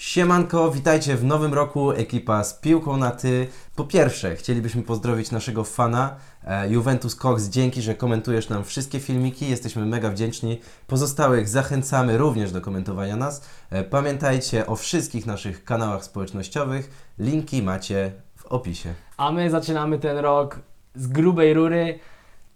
Siemanko, witajcie w nowym roku, ekipa z piłką na ty. Po pierwsze, chcielibyśmy pozdrowić naszego fana, e, Juventus Cox, dzięki, że komentujesz nam wszystkie filmiki, jesteśmy mega wdzięczni. Pozostałych zachęcamy również do komentowania nas. E, Pamiętajcie o wszystkich naszych kanałach społecznościowych, linki macie w opisie. A my zaczynamy ten rok z grubej rury.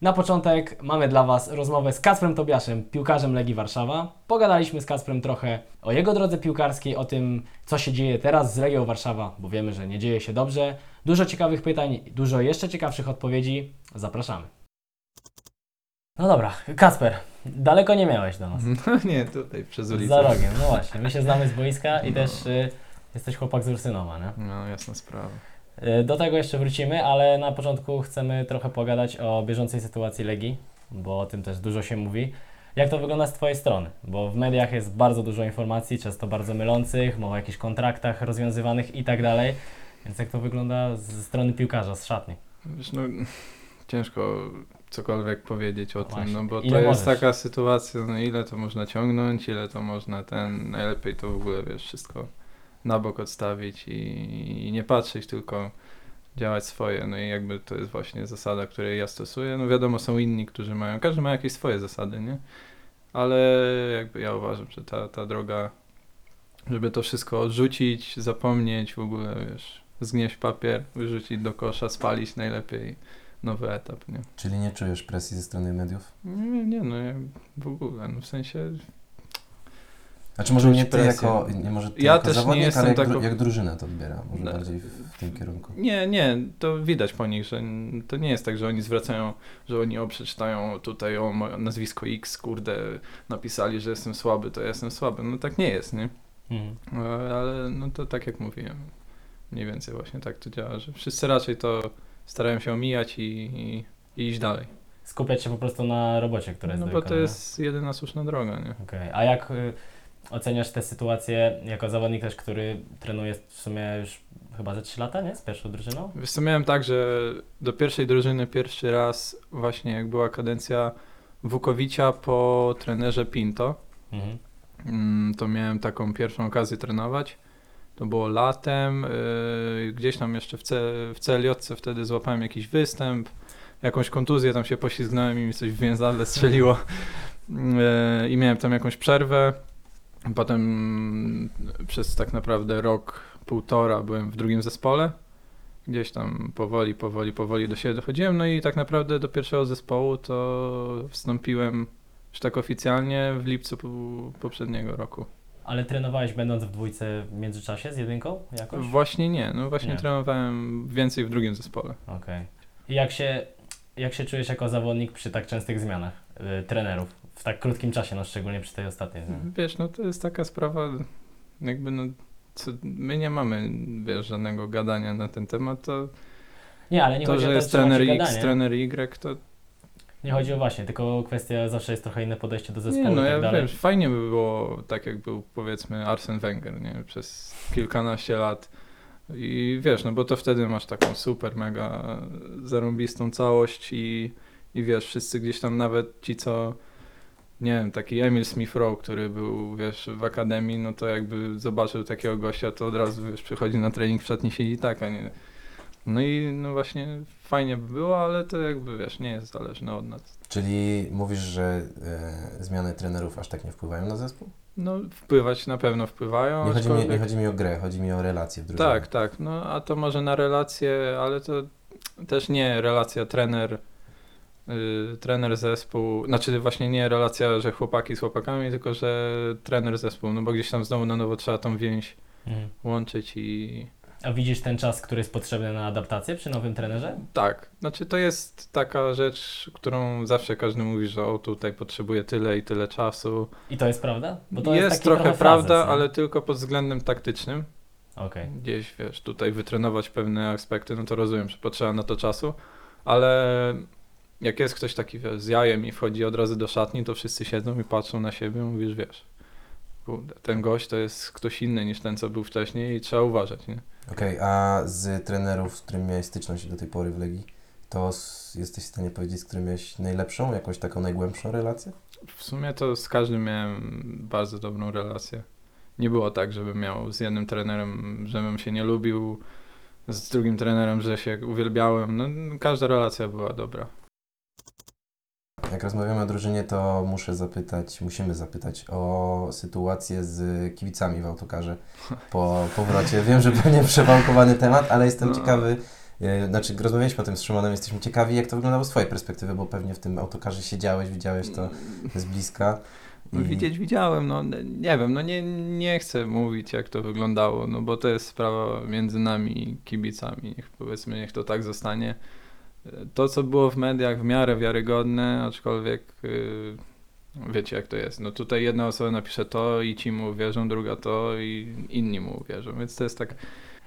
Na początek mamy dla Was rozmowę z Kacprem Tobiaszem, piłkarzem Legii Warszawa. Pogadaliśmy z Kacprem trochę o jego drodze piłkarskiej, o tym, co się dzieje teraz z Legią Warszawa, bo wiemy, że nie dzieje się dobrze. Dużo ciekawych pytań, dużo jeszcze ciekawszych odpowiedzi. Zapraszamy. No dobra, Kacper, daleko nie miałeś do nas. No nie, tutaj przez ulicę. Za rogiem, no właśnie. My się znamy z boiska i też y, jesteś chłopak z Ursynowa, nie? No jasna sprawa. Y, Do tego jeszcze wrócimy, ale na początku chcemy trochę pogadać o bieżącej sytuacji Legii, bo o tym też dużo się mówi. Jak to wygląda z Twojej strony? Bo w mediach jest bardzo dużo informacji, często bardzo mylących, mowa o jakichś kontraktach rozwiązywanych i tak dalej. Więc jak to wygląda ze strony piłkarza, z szatni? Wiesz, no ciężko cokolwiek powiedzieć o No tym, właśnie. no bo Ile to jest możesz? taka sytuacja, no ile to można ciągnąć, ile to można ten, najlepiej to w ogóle, wiesz, wszystko na bok odstawić i, i nie patrzeć, tylko działać swoje, no i jakby to jest właśnie zasada, której ja stosuję, no wiadomo, są inni, którzy mają, każdy ma jakieś swoje zasady, nie? Ale jakby ja uważam, że ta, ta droga, żeby to wszystko odrzucić, zapomnieć, w ogóle, wiesz, zgnieść papier, wyrzucić do kosza, spalić najlepiej, nowy etap, nie? Czyli nie czujesz presji ze strony mediów? Nie, nie, no ja w ogóle, no w sensie, Znaczy może nie ty presję. jako, nie może ty Ja jako też nie zawodnik, jestem ale jak, dru- jak drużyna to odbiera, może No. bardziej w, w tym kierunku. nie, nie, to widać po nich, że to nie jest tak, że oni zwracają, że oni o, przeczytają tutaj o moje nazwisko X, kurde, napisali, że jestem słaby, to ja jestem słaby, no tak nie jest, nie? Mhm. E, Ale no to tak jak mówiłem, mniej więcej właśnie tak to działa, że wszyscy raczej to starają się omijać i, i, i iść dalej. Skupiać się po prostu na robocie, która jest No bo to jest jedyna słuszna droga, nie? Okej, A jak y, oceniasz tę sytuację jako zawodnik też, który trenuje w sumie już chyba ze 3 lata, nie? Z pierwszą drużyną? Wiesz co, miałem tak, że do pierwszej drużyny pierwszy raz właśnie jak była kadencja Wukowicia po trenerze Pinto, Mhm. mm, to miałem taką pierwszą okazję trenować. To było latem, yy, gdzieś tam jeszcze w, C, w CLJ wtedy złapałem jakiś występ, jakąś kontuzję, tam się poślizgnąłem i mi coś w więzadle strzeliło yy, i miałem tam jakąś przerwę. Potem przez tak naprawdę rok, półtora byłem w drugim zespole. Gdzieś tam powoli, powoli, powoli do siebie dochodziłem. No i tak naprawdę do pierwszego zespołu to wstąpiłem już tak oficjalnie w lipcu po- poprzedniego roku. Ale trenowałeś będąc w dwójce w międzyczasie z jedynką jakoś? Właśnie nie, no właśnie Nie. trenowałem więcej w drugim zespole. Okej. I jak się, jak się czujesz jako zawodnik przy tak częstych zmianach y, trenerów? W tak krótkim czasie, no szczególnie przy tej ostatniej zmianie. Wiesz, no to jest taka sprawa, jakby no, co, my nie mamy, wiesz, żadnego gadania na ten temat, to, Nie, ale nie to chodzi że to, jest macie trener X, gadanie. trener Y, to Nie chodzi o właśnie, tylko kwestia zawsze jest trochę inne podejście do zespołu Nie, no tak ja dalej. wiesz, fajnie by było tak jak był powiedzmy Arsen Wenger, nie? Przez kilkanaście lat. I wiesz, no bo to wtedy masz taką super, mega zarąbistą całość i, i wiesz, wszyscy gdzieś tam nawet ci, co nie wiem, taki Emil Smith Rowe, który był, wiesz, w akademii, no to jakby zobaczył takiego gościa, to od razu, wiesz, przychodzi na trening w szatni siedzi tak, a nie... No i no właśnie fajnie by było, ale to jakby, wiesz, nie jest zależne od nas. Czyli mówisz, że e, zmiany trenerów aż tak nie wpływają na zespół? No wpływać na pewno wpływają, Nie chodzi, mi, nie chodzi mi o grę, chodzi mi o relacje w drużynie. Tak, tak. No a to może na relacje, ale to też nie relacja trener, y, trener zespół, znaczy właśnie nie relacja, że chłopaki z chłopakami, tylko że trener zespół, no bo gdzieś tam znowu na nowo trzeba tą więź Mhm. łączyć i A widzisz ten czas, który jest potrzebny na adaptację przy nowym trenerze? tak. Znaczy to jest taka rzecz, którą zawsze każdy mówi, że o tutaj potrzebuje tyle i tyle czasu. I to jest prawda? Bo to jest, jest, trochę, frazes, prawda, nie? ale tylko pod względem taktycznym. Okej. gdzieś, wiesz, tutaj wytrenować pewne aspekty, no to rozumiem, że potrzeba na to czasu, ale jak jest ktoś taki, wiesz, z jajem i wchodzi od razu do szatni, to wszyscy siedzą i patrzą na siebie, mówisz, wiesz, kurde, ten gość to jest ktoś inny niż ten, co był wcześniej i trzeba uważać, nie? Okej, a z trenerów, z którymi miałeś styczność do tej pory w Legii, to jesteś w stanie powiedzieć, z którym miałeś najlepszą, jakąś taką najgłębszą relację? W sumie to z każdym miałem bardzo dobrą relację. nie było tak, żebym miał z jednym trenerem, żebym się nie lubił, z drugim trenerem, że się uwielbiałem. No, każda relacja była dobra. Jak rozmawiamy o drużynie, to muszę zapytać, musimy zapytać o sytuację z kibicami w autokarze po powrocie. Wiem, że pewnie przewałkowany temat, ale jestem No. ciekawy, e, znaczy rozmawialiśmy o tym z Szymonem, jesteśmy ciekawi, jak to wyglądało z Twojej perspektywy, bo pewnie w tym autokarze siedziałeś, widziałeś to z bliska. No, I- widzieć widziałem, no nie wiem, no nie, nie chcę mówić jak to wyglądało, no bo to jest sprawa między nami i kibicami, niech, powiedzmy niech to tak zostanie. To co było w mediach w miarę wiarygodne, aczkolwiek yy, wiecie jak to jest, no tutaj jedna osoba napisze to i ci mu uwierzą, druga to i inni mu uwierzą, więc to jest tak,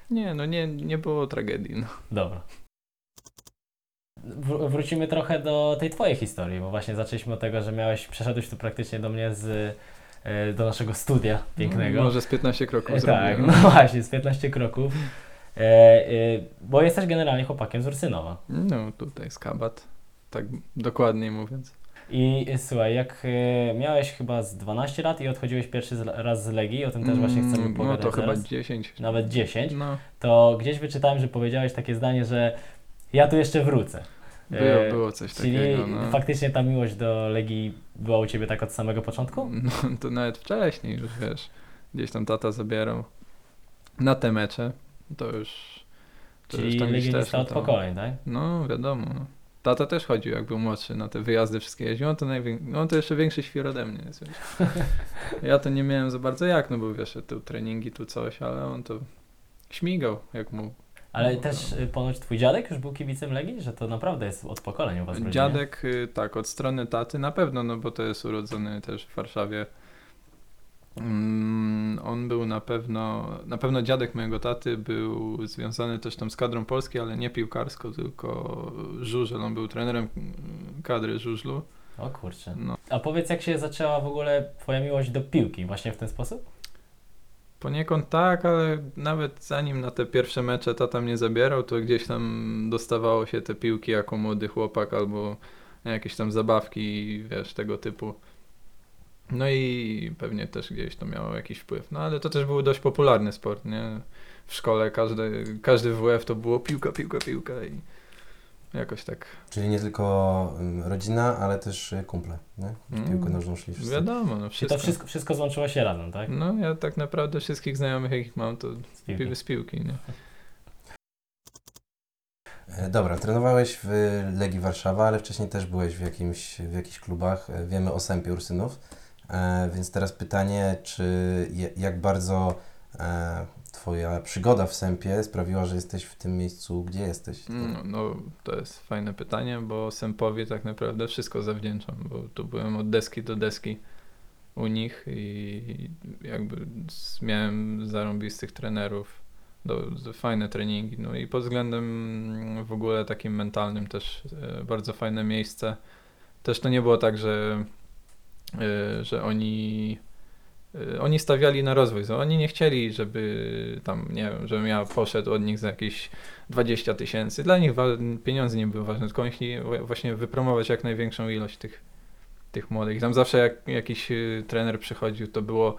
nie no nie, nie było tragedii, no. Dobra. Wr- wrócimy trochę do tej twojej historii, bo właśnie zaczęliśmy od tego, że miałeś, przeszedłeś tu praktycznie do mnie z, e, do naszego studia pięknego. Może z 15 kroków E, zrobiłem. Tak, no właśnie, z 15 kroków. E, e, bo jesteś generalnie chłopakiem z Ursynowa. No tutaj skabat, tak dokładniej mówiąc. I e, słuchaj, jak miałeś chyba z 12 lat i odchodziłeś pierwszy z, raz z Legii, o tym też właśnie chcemy Mm, pogadać No to chyba teraz, 10. nawet 10, No, to gdzieś wyczytałem, że powiedziałeś takie zdanie, że ja tu jeszcze wrócę. było, było coś Czyli takiego. No. faktycznie ta miłość do Legii była u Ciebie tak od samego początku? No, to nawet wcześniej już wiesz, gdzieś tam tata zabierał na te mecze, to już. To Czyli już tam legionista też od pokoleń, tak? No wiadomo. No. Tata też chodził, jak był młodszy, na te wyjazdy wszystkie jeździł. On to, najwię... no, on to jeszcze większy świr ode mnie jest. Ja to nie miałem za bardzo jak, no bo wiesz, tu treningi, tu coś, ale on to śmigał, jak mu Ale No, też y, ponoć Twój dziadek już był kibicem Legii? Że to naprawdę jest od pokoleń u Was w rodzinie? Dziadek, y, tak, od strony taty na pewno, no bo to jest urodzony też w Warszawie. Mm, On był na pewno, na pewno dziadek mojego taty był związany też tam z kadrą Polski, ale nie piłkarsko, tylko żużel. On był trenerem kadry żużlu. O kurczę. No, A powiedz, jak się zaczęła w ogóle Twoja miłość do piłki? Właśnie w ten sposób? poniekąd tak, ale nawet zanim na te pierwsze mecze tata mnie zabierał, to gdzieś tam dostawało się te piłki jako młody chłopak albo jakieś tam zabawki, wiesz, tego typu. No i pewnie też gdzieś to miało jakiś wpływ. No ale to też był dość popularny sport, nie? W szkole każdy, każdy WF to było piłka, piłka, piłka i jakoś tak. Czyli nie tylko ym, rodzina, ale też kumple, nie? W Mm, piłkę nożną szli wszyscy. Wiadomo, no Czy wszystko. to wszystko, wszystko złączyło się razem, tak? No ja tak naprawdę wszystkich znajomych jakich mam to Z piłki. pi- z piłki, nie? E, Dobra, trenowałeś w Legii Warszawa, ale wcześniej też byłeś w, jakimś, w jakichś klubach. E, Wiemy o Sępie Ursynów, więc teraz pytanie, czy jak bardzo e, Twoja przygoda w Sępie sprawiła, że jesteś w tym miejscu, gdzie jesteś? No, no, to jest fajne pytanie, bo Sępowi tak naprawdę wszystko zawdzięczam, bo tu byłem od deski do deski u nich i jakby miałem zarąbistych trenerów, do, do, fajne treningi, no i pod względem w ogóle takim mentalnym też e, bardzo fajne miejsce. Też to nie było tak, że, e, że oni e, oni stawiali na rozwój, oni nie chcieli, żeby tam, nie wiem, żebym ja poszedł od nich za jakieś 20 tysięcy. Dla nich pieniądze nie były ważne, tylko oni chcieli właśnie wypromować jak największą ilość tych, tych młodych. Tam zawsze jak jakiś y, trener przychodził, to było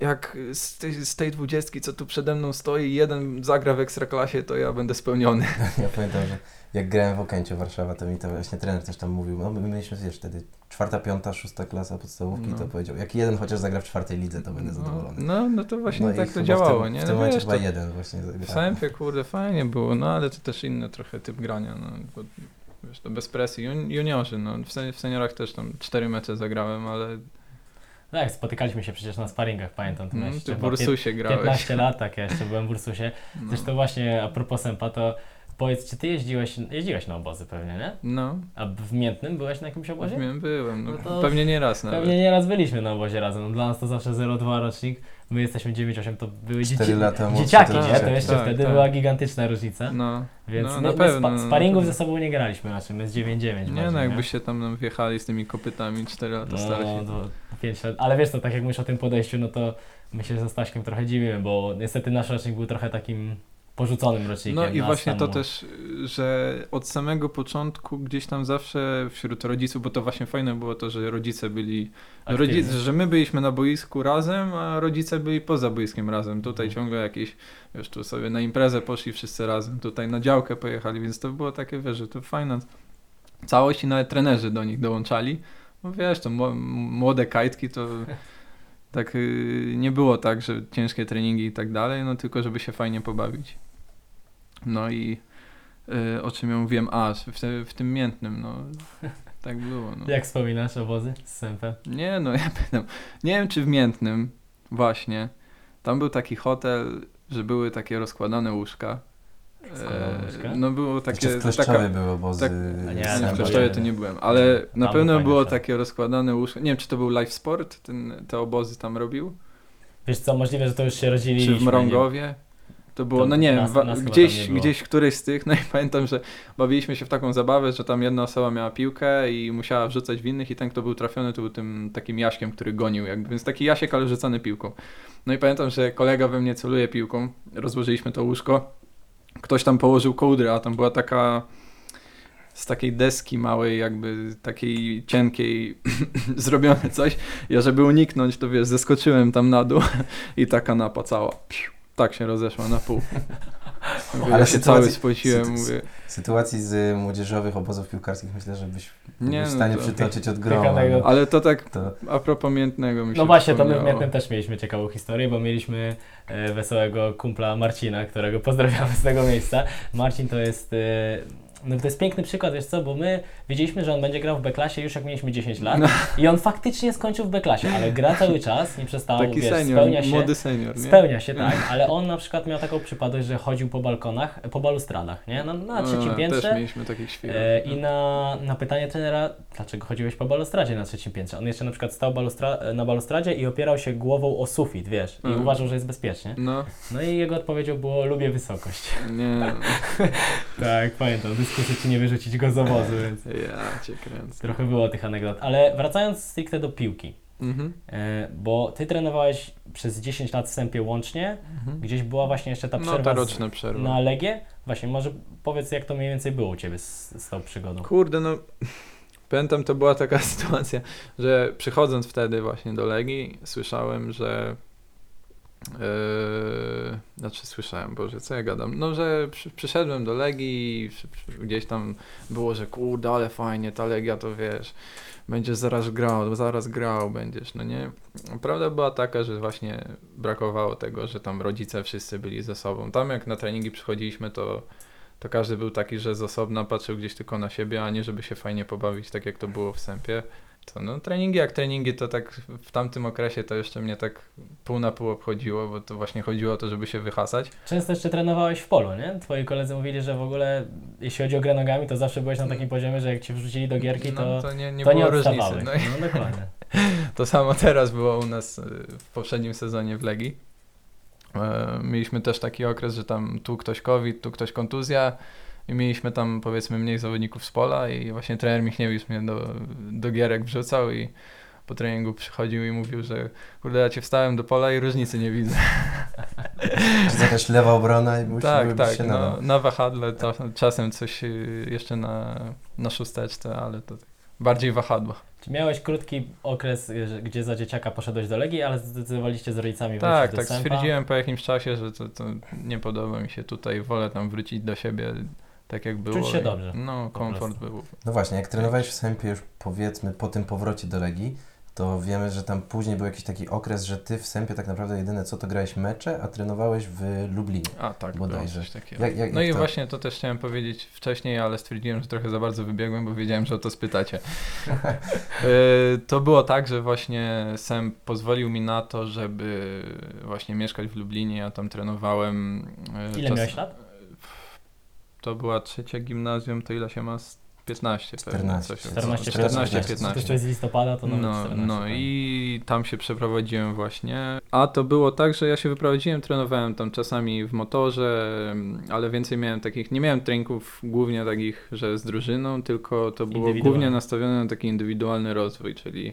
jak z tej, z tej dwudziestki, co tu przede mną stoi, jeden zagra w ekstraklasie, to ja będę spełniony. Ja pamiętam, że jak grałem w Okęciu Warszawa, to mi to właśnie trener też tam mówił, no my mieliśmy, wiesz, wtedy czwarta, piąta, szósta klasa podstawówki, No. to powiedział, jak jeden chociaż zagra w czwartej lidze, to będę No, zadowolony. no, no to właśnie No tak to działało, w tym, nie? W No tym momencie wiesz, chyba to- jeden właśnie W zagrał. Sępie, kurde, fajnie było, no ale to też inny trochę typ grania, no, bo, wiesz, to bez presji. Jun, juniorzy, no, w, sen- w seniorach też tam cztery mecze zagrałem, ale Tak, spotykaliśmy się przecież na sparingach, pamiętam. Ty mm, ty w Ursusie grałeś. 15 lat, tak, ja jeszcze byłem w Ursusie. No. Zresztą właśnie a propos Sępa, to powiedz, czy Ty jeździłeś, jeździłeś na obozy pewnie, nie? No, A w Miętnym byłeś na jakimś obozie? wiem, byłem, no, No pewnie nie raz nawet. Pewnie nieraz byliśmy na obozie razem. No, Dla nas to zawsze 0,2 rocznik. My jesteśmy 9,8, to były dzieci... lata dzieciaki, to nie? To jeszcze Tak, wtedy tak. była gigantyczna różnica. No, Więc no, na my pewno. spa- no, sparingów na ze sobą nie graliśmy, znaczy my z 9,9 Nie, bardziej, no jakbyście tam nam wjechali z tymi kopytami 4 lata No, starsi. to 5 lat. Ale wiesz to, tak jak mówisz o tym podejściu, no to my się ze Staśkiem trochę dziwimy, bo niestety nasz rocznik był trochę takim porzuconym rocznikiem. No i właśnie to też, że od samego początku gdzieś tam zawsze wśród rodziców, bo to właśnie fajne było to, że rodzice byli, że my byliśmy na boisku razem, a rodzice byli poza boiskiem razem. Tutaj Mhm. ciągle jakieś, wiesz, tu sobie na imprezę poszli wszyscy razem, tutaj na działkę pojechali, więc to było takie, wiesz, że to fajna całość i nawet trenerzy do nich dołączali. No wiesz, to mło- młode kajtki to tak y, nie było tak, że ciężkie treningi i tak dalej, no tylko żeby się fajnie pobawić. No i y, o czym ja mówiłem? A, w, te, w tym miętnym, no tak było. No. Jak wspominasz obozy z Sempem? Nie, no ja pytam. Nie wiem, czy w miętnym właśnie. Tam był taki hotel, że były takie rozkładane łóżka. Rozkładane łóżka? no było Takie takie... w Kleszczowie były obozy. tak- nie, Nie, w Kleszczowie to nie byłem, ale na Tam pewno fajne było szat. takie rozkładane łóżka. Nie wiem, czy to był Life Sport, ten, te obozy tam robił? Wiesz co, możliwe, że to już się rodzili. Czy w Mrągowie? To było, To no nie wiem, nas- wa- nas gdzieś, nie gdzieś któryś z tych, no i pamiętam, że bawiliśmy się w taką zabawę, że tam jedna osoba miała piłkę i musiała wrzucać w innych i ten, kto był trafiony, to był tym takim Jaśkiem, który gonił jakby, więc taki Jasiek, ale rzucany piłką. No i pamiętam, że kolega we mnie celuje piłką, rozłożyliśmy to łóżko, ktoś tam położył kołdrę, a tam była taka z takiej deski małej, jakby takiej cienkiej zrobione coś. Ja żeby uniknąć, to wiesz, zeskoczyłem tam na dół i ta kanapa cała piu, tak się rozeszła na pół. Mówię, Ale ja się cały spociłem, sytu- mówię, Sytuacji z młodzieżowych obozów piłkarskich myślę, że byś nie był w no, stanie to, przytoczyć od groma. ale to tak To, a propos miętnego mi się No właśnie, to my w. Miętnym też mieliśmy ciekawą historię, bo mieliśmy e, wesołego kumpla Marcina, którego pozdrawiamy z tego miejsca. Marcin to jest, e, no to jest piękny przykład, wiesz co, bo my wiedzieliśmy, że on będzie grał w B-klasie już jak mieliśmy 10 lat No. i on faktycznie skończył w B-klasie, ale gra cały czas, nie przestał, Taki wiesz, senior, spełnia się. młody senior, nie? Spełnia się, tak, ale on na przykład miał taką przypadłość, że chodził po balkonach, po balustradach, nie? Na, na trzecim A, piętrze. Też mieliśmy takich świrów. E, I na, na pytanie trenera, dlaczego chodziłeś po balustradzie na trzecim piętrze? On jeszcze na przykład stał balustra- na balustradzie i opierał się głową o sufit, wiesz, i Mhm. uważał, że jest bezpiecznie. No, No i jego odpowiedzią było, lubię wysokość. nie, tak, pamiętam, ci nie wyrzucić go z obozu, więc ja cię kręcę. trochę było tych anegdot. Ale wracając stricte do piłki, Mhm. e, bo ty trenowałeś przez 10 lat w Sępie łącznie, Mhm. gdzieś była właśnie jeszcze ta No przerwa ta z, roczna przerwa. na Legię. Właśnie, może powiedz, jak to mniej więcej było u Ciebie z, z tą przygodą. Kurde, no pamiętam, to była taka sytuacja, że przychodząc wtedy właśnie do Legii, słyszałem, że Yy, znaczy słyszałem, Boże, co ja gadam? No, że przy, przyszedłem do Legii gdzieś tam było, że kurde, ale fajnie, ta Legia to wiesz, będziesz zaraz grał, zaraz grał będziesz, no nie? Prawda była taka, że właśnie brakowało tego, że tam rodzice wszyscy byli ze sobą. Tam jak na treningi przychodziliśmy, to, to każdy był taki, że z osobna patrzył gdzieś tylko na siebie, a nie żeby się fajnie pobawić, tak jak to było w Sępie. To no treningi jak treningi, to tak w tamtym okresie to jeszcze mnie tak pół na pół obchodziło, bo to właśnie chodziło o to, żeby się wyhasać. Często jeszcze trenowałeś w polu, nie? Twoi koledzy mówili, że w ogóle jeśli chodzi o grę nogami, to zawsze byłeś na takim poziomie, że jak cię wrzucili do gierki, to, no, to nie, nie to było nie różnicy. No, No, i dokładnie. to samo teraz było u nas y, w poprzednim sezonie w Legii. E, Mieliśmy też taki okres, że tam tu ktoś COVID, tu ktoś kontuzja i mieliśmy tam powiedzmy mniej zawodników z pola i właśnie trener Michniewicz mnie do, do gierek wrzucał i po treningu przychodził i mówił, że kurde ja cię wstałem do pola i różnicy nie widzę. Czy jakaś lewa obrona i tak, tak, się no, nadał. na wahadle to, czasem coś y, jeszcze na, na szósteczce, ale to tak bardziej wahadło. Czy miałeś krótki okres, że- gdzie za dzieciaka poszedłeś do Legii, ale zdecydowaliście z rodzicami Tak, wrócić tak, stwierdziłem po jakimś czasie, że to, to nie podoba mi się tutaj, wolę tam wrócić do siebie tak jak było. się i- dobrze, No, komfort był. No właśnie, jak trenowałeś w Sępie już powiedzmy po tym powrocie do Legii, to wiemy, że tam później był jakiś taki okres, że ty w Sępie tak naprawdę jedyne co to grałeś mecze, a trenowałeś w Lublinie. A tak, było Bodajże. coś takiego. Jak, jak, No jak i to? właśnie to też chciałem powiedzieć wcześniej, ale stwierdziłem, że trochę za bardzo wybiegłem, bo wiedziałem, że o to spytacie. E, to było tak, że właśnie Sam pozwolił mi na to, żeby właśnie mieszkać w Lublinie. Ja tam trenowałem. e, Ile miałeś lat? To była trzecia gimnazjum, to ile się ma? Z 15 pewnie, 14, coś 14, 14, 15. 15. To jest z listopada, to nawet No, 14. no tak. i tam się przeprowadziłem właśnie. A to było tak, że ja się wyprowadziłem, trenowałem tam czasami w motorze, ale więcej miałem takich, nie miałem treningów głównie takich, że z drużyną, tylko to było głównie nastawione na taki indywidualny rozwój, czyli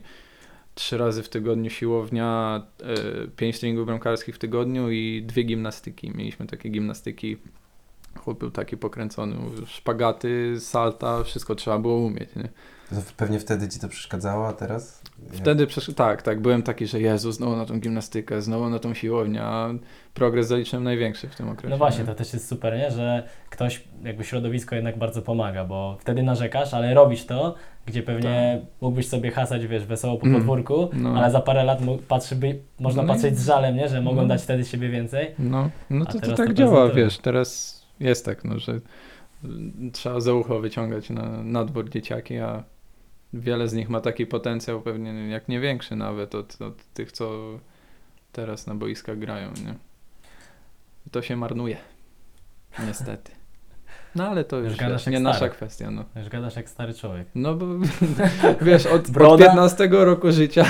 trzy razy w tygodniu siłownia, y, pięć treningów bramkarskich w tygodniu i dwie gimnastyki. Mieliśmy takie gimnastyki. Chłop był taki pokręcony, mówił, szpagaty, salta, wszystko trzeba było umieć. Nie? Pewnie wtedy ci to przeszkadzało, a teraz? Wtedy przesz- tak, tak, byłem taki, że Jezu, znowu na tą gimnastykę, znowu na tą siłownię, a progres zaliczyłem największy w tym okresie. No właśnie, nie? to też jest super, nie? że ktoś, jakby środowisko jednak bardzo pomaga, bo wtedy narzekasz, ale robisz to, gdzie pewnie mógłbyś sobie hasać, wiesz, wesoło po Mm. podwórku, No. ale za parę lat patrzy, by, można No patrzeć z żalem, nie? że mogą No. dać wtedy siebie więcej. No, no to, to teraz tak to działa, wiesz, teraz jest tak, no, że trzeba za ucho wyciągać na, na dwór dzieciaki, a wiele z nich ma taki potencjał, pewnie jak nie większy nawet od, od tych, co teraz na boiskach grają, nie? I to się marnuje, niestety. No ale to Już wiesz, nie stary. nasza kwestia, no. Już gadasz jak stary człowiek. No bo wiesz, od, od Broda? 15 roku życia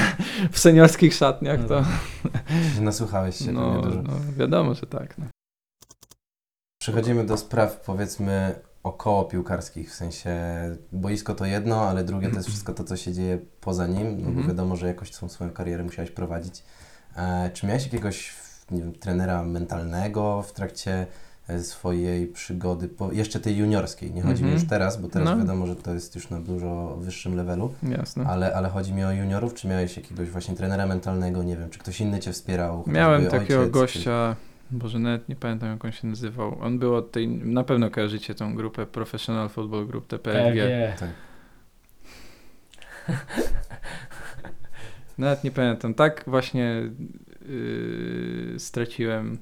w seniorskich szatniach No to Nasłuchałeś się no, dużo. no wiadomo, że tak. No. Przechodzimy do spraw, powiedzmy, około piłkarskich, w sensie boisko to jedno, ale drugie to jest wszystko to, co się dzieje poza nim, no bo Mhm. wiadomo, że jakoś tą swoją karierę musiałeś prowadzić. E, czy miałeś jakiegoś nie wiem, trenera mentalnego w trakcie e, swojej przygody, po, jeszcze tej juniorskiej, nie chodzi mi Mhm. już teraz, bo teraz No. wiadomo, że to jest już na dużo wyższym levelu, Jasne. ale, ale chodzi mi o juniorów, czy miałeś jakiegoś właśnie trenera mentalnego, nie wiem, czy ktoś inny Cię wspierał? Miałem takiego ojciec, gościa, Boże, nawet nie pamiętam jak on się nazywał. On był od tej, na pewno kojarzycie tą grupę Professional Football Group, TPFG. PFG. Tak. Nawet nie pamiętam. Tak właśnie yy, straciłem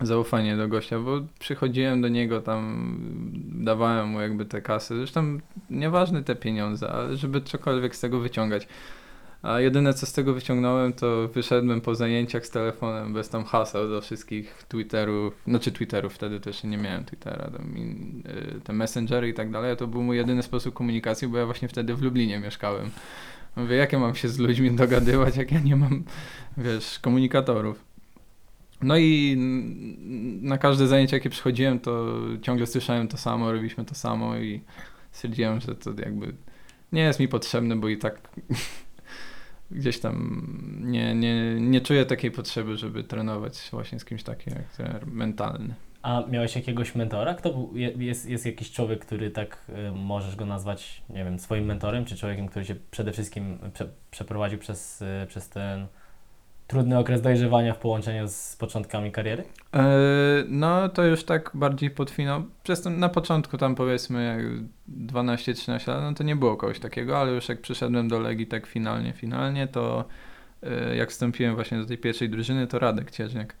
zaufanie do gościa, bo przychodziłem do niego tam, dawałem mu jakby te kasy. Zresztą nieważne te pieniądze, ale żeby cokolwiek z tego wyciągać. A jedyne co z tego wyciągnąłem, to wyszedłem po zajęciach z telefonem bez tam haseł do wszystkich Twitterów, znaczy Twitterów, wtedy też nie miałem Twittera, tam, in, y, te messengery i tak dalej. To był mój jedyny sposób komunikacji, bo ja właśnie wtedy w Lublinie mieszkałem. Mówię, jak ja mam się z ludźmi dogadywać, jak ja nie mam, wiesz, komunikatorów. No i na każde zajęcie, jakie przychodziłem, to ciągle słyszałem to samo, robiliśmy to samo i stwierdziłem, że to jakby nie jest mi potrzebne, bo i tak gdzieś tam nie, nie, nie czuję takiej potrzeby, żeby trenować właśnie z kimś takim jak trener mentalny. A miałeś jakiegoś mentora? Kto był, je- jest, jest jakiś człowiek, który tak y, możesz go nazwać, nie wiem, swoim mentorem, czy człowiekiem, który cię przede wszystkim prze, przeprowadził przez, y, przez ten trudny okres dojrzewania w połączeniu z początkami kariery? E, No to już tak bardziej pod finał. Przez to na początku tam powiedzmy jak 12-13 lat, no to nie było kogoś takiego, ale już jak przyszedłem do Legii tak finalnie, finalnie, to e, jak wstąpiłem właśnie do tej pierwszej drużyny, to Radek Cieżniak.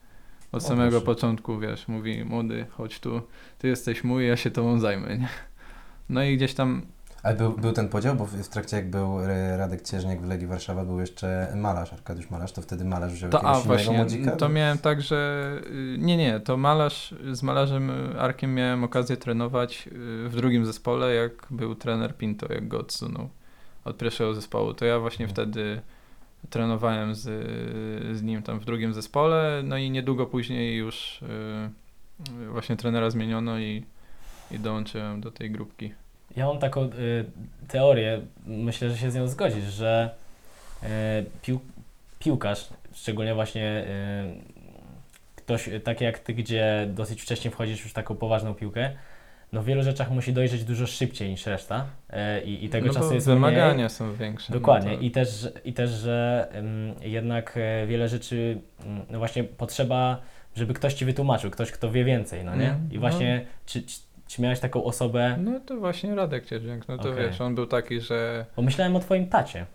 Od O, samego proszę. początku, wiesz, mówi młody, chodź tu, ty jesteś mój, ja się tobą zajmę, nie? No i gdzieś tam Ale był, był ten podział, bo w, trakcie jak był e, Radek Cieżniak w Legii Warszawa, był jeszcze Malarz, Arkadiusz Malarz, to wtedy Malarz wziął To, a jakiegoś innego właśnie, młodzika? to miałem tak, że y, nie, nie, to malarz, z malarzem Arkiem miałem okazję trenować y, w drugim zespole, jak był trener Pinto, jak go odsunął od pierwszego zespołu. To ja właśnie Mhm. wtedy trenowałem z, z nim tam w drugim zespole, no i niedługo później już y, właśnie trenera zmieniono i, i dołączyłem do tej grupki. Ja mam taką y, teorię, myślę, że się z nią zgodzisz, że y, pił, piłkarz, szczególnie właśnie y, ktoś taki jak ty, gdzie dosyć wcześnie wchodzisz już w taką poważną piłkę, no w wielu rzeczach musi dojrzeć dużo szybciej niż reszta y, i, i tego no czasu jest wymagania mniej. są większe. Dokładnie. No to, I, też, że- I też, że jednak e, wiele rzeczy, ym, no właśnie potrzeba, żeby ktoś ci wytłumaczył, ktoś, kto wie więcej, no nie? Mm, I właśnie, czy, czy, czy miałeś taką osobę, no to właśnie Radek Cieżniak, no to Okej. wiesz, on był taki, że bo myślałem o twoim tacie.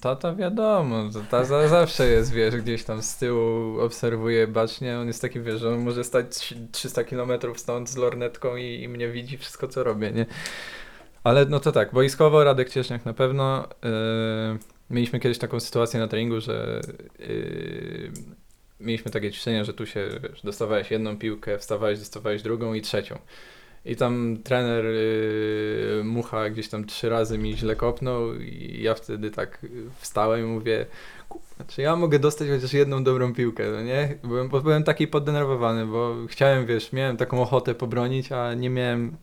Tata wiadomo, tata zawsze jest, wiesz, gdzieś tam z tyłu obserwuje bacznie, on jest taki, wiesz, że on może stać trzy- 300 km stąd z lornetką i, i mnie widzi wszystko, co robię, nie? Ale no to tak, boiskowo Radek Cieśniak na pewno. Yy, mieliśmy kiedyś taką sytuację na treningu, że yy, mieliśmy takie ćwiczenie, że tu się wiesz, dostawałeś jedną piłkę, wstawałeś, dostawałeś drugą i trzecią. I tam trener yy, Mucha gdzieś tam trzy razy mi źle kopnął i ja wtedy tak wstałem i mówię, "Kurwa, czy ja mogę dostać chociaż jedną dobrą piłkę, no nie? Byłem, byłem taki poddenerwowany, bo chciałem, wiesz, miałem taką ochotę pobronić, a nie miałem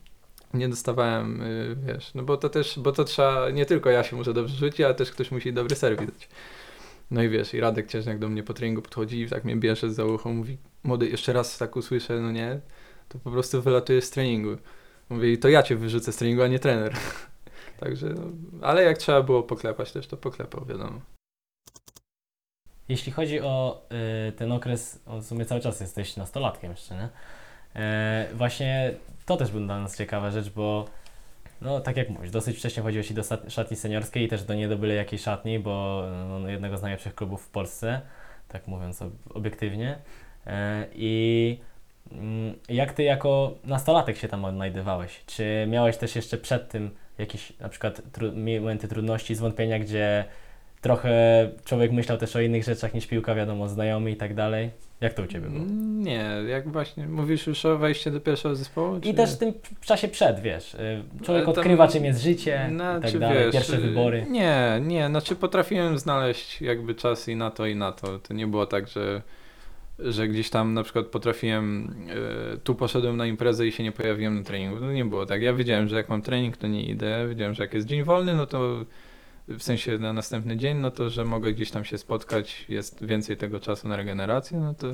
nie dostawałem, y, wiesz, no bo to też, bo to trzeba, nie tylko ja się muszę dobrze rzucić, ale też ktoś musi dobry serwis dać. No i wiesz, i Radek Cieżniak do mnie po treningu podchodzi i tak mnie bierze za ucho, mówi, młody, jeszcze raz tak usłyszę, no nie, to po prostu wylatuje z treningu. Mówię, i to ja cię wyrzucę z treningu, a nie trener. Także, no, ale jak trzeba było poklepać też, to poklepał, wiadomo. Jeśli chodzi o y, ten okres, o, w sumie cały czas jesteś nastolatkiem jeszcze, nie? E, właśnie to też była dla nas ciekawa rzecz, bo no tak jak mówisz, dosyć wcześnie chodziłeś i do szatni seniorskiej i też do nie do jakiej szatni, bo no, jednego z najlepszych klubów w Polsce, tak mówiąc ob- obiektywnie. E, I mm, jak ty jako nastolatek się tam odnajdywałeś? Czy miałeś też jeszcze przed tym jakieś na przykład tru- momenty trudności, zwątpienia, gdzie trochę człowiek myślał też o innych rzeczach niż piłka, wiadomo, znajomy i tak dalej? Jak to u Ciebie było? Nie, jak właśnie, mówisz już o wejściu do pierwszego zespołu? I czy- też w tym czasie przed, wiesz, y, człowiek Ale tam- odkrywa czym jest życie i Znaczy, tak dalej, wiesz, pierwsze y, wybory. Nie, nie, znaczy potrafiłem znaleźć jakby czas i na to, i na to. To nie było tak, że, że gdzieś tam na przykład potrafiłem, tu poszedłem na imprezę i się nie pojawiłem na treningu. To nie było tak. Ja wiedziałem, że jak mam trening, to nie idę. Wiedziałem, że jak jest dzień wolny, no to w sensie na następny dzień, no to że mogę gdzieś tam się spotkać, jest więcej tego czasu na regenerację, no to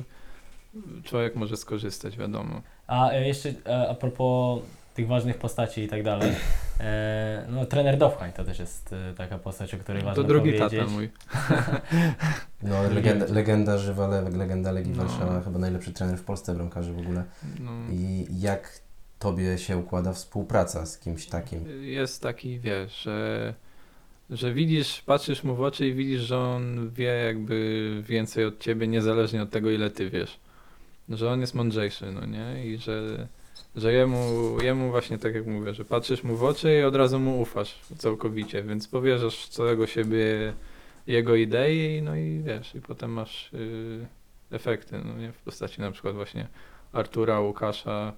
człowiek może skorzystać, wiadomo. A y, jeszcze e, a propos tych ważnych postaci i tak dalej, e, no trener Dowchań to też jest taka postać, o której ważno To drugi powiedzieć. tata mój. No, legenda, legenda żywa, le- legenda Legii No. Warszawa, chyba najlepszy trener w Polsce, bramkarzy w ogóle. No. I jak tobie się układa współpraca z kimś takim? jest taki, wiesz, że, że widzisz, patrzysz mu w oczy i widzisz, że on wie jakby więcej od ciebie, niezależnie od tego, ile ty wiesz. Że on jest mądrzejszy, no nie? I że, że jemu, jemu właśnie tak jak mówię, że patrzysz mu w oczy i od razu mu ufasz całkowicie, więc powierzasz całego siebie jego idei, no i wiesz, i potem masz y, efekty, no nie? W postaci na przykład właśnie Artura, Łukasza,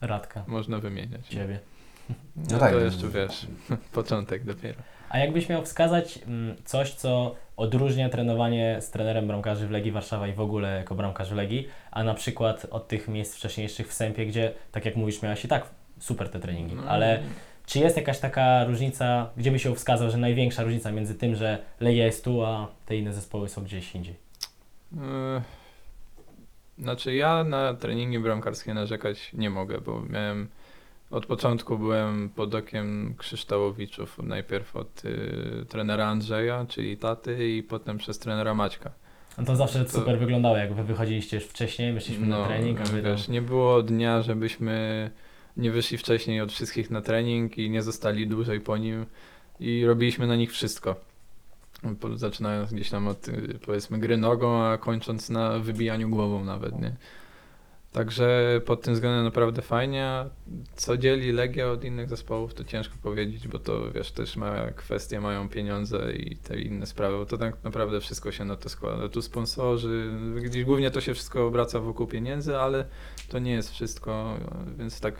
Radka, można wymieniać. Ciebie. No, No tak. to jeszcze wiesz, początek dopiero. A jakbyś miał wskazać mm, coś, co odróżnia trenowanie z trenerem bramkarzy w Legii Warszawa i w ogóle jako bramkarz w Legii, a na przykład od tych miejsc wcześniejszych w Sępie, gdzie, tak jak mówisz, miałeś i tak super te treningi, No, ale czy jest jakaś taka różnica, gdzie by się wskazał, że największa różnica między tym, że Legia jest tu, a te inne zespoły są gdzieś indziej? e, Znaczy ja na treningi bramkarskie narzekać nie mogę, bo miałem od początku byłem pod okiem Krzysztołowiczów, najpierw od y, trenera Andrzeja, czyli taty i potem przez trenera Maćka. No to zawsze To- super wyglądało, jak wy wychodziliście już wcześniej, wyszliśmy na trening, a tam... wiesz, nie było dnia, żebyśmy nie wyszli wcześniej od wszystkich na trening i nie zostali dłużej po nim i robiliśmy na nich wszystko. Zaczynając gdzieś tam od y, powiedzmy gry nogą, a kończąc na wybijaniu głową nawet, nie? Także pod tym względem naprawdę fajnie. Co dzieli Legia od innych zespołów, to ciężko powiedzieć, bo to wiesz, też ma kwestie, mają pieniądze i te inne sprawy, bo to tak naprawdę wszystko się na to składa. Tu sponsorzy, gdzieś głównie to się wszystko obraca wokół pieniędzy, ale to nie jest wszystko, więc tak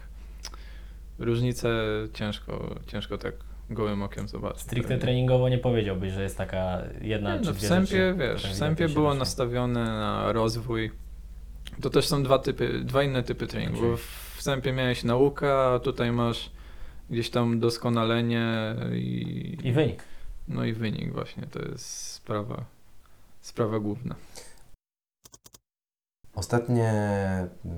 różnice ciężko, ciężko tak gołym okiem zobaczyć. Stricte treningowo nie powiedziałbyś, że jest taka jedna Nie, czy no w Sępie, rzeczy, wiesz, w Sępie się było nastawione na rozwój. To też są dwa typy, dwa inne typy treningu. Bo w Sępie miałeś naukę, a tutaj masz gdzieś tam doskonalenie i, I wynik. no i wynik właśnie. To jest sprawa, sprawa główna. Ostatnie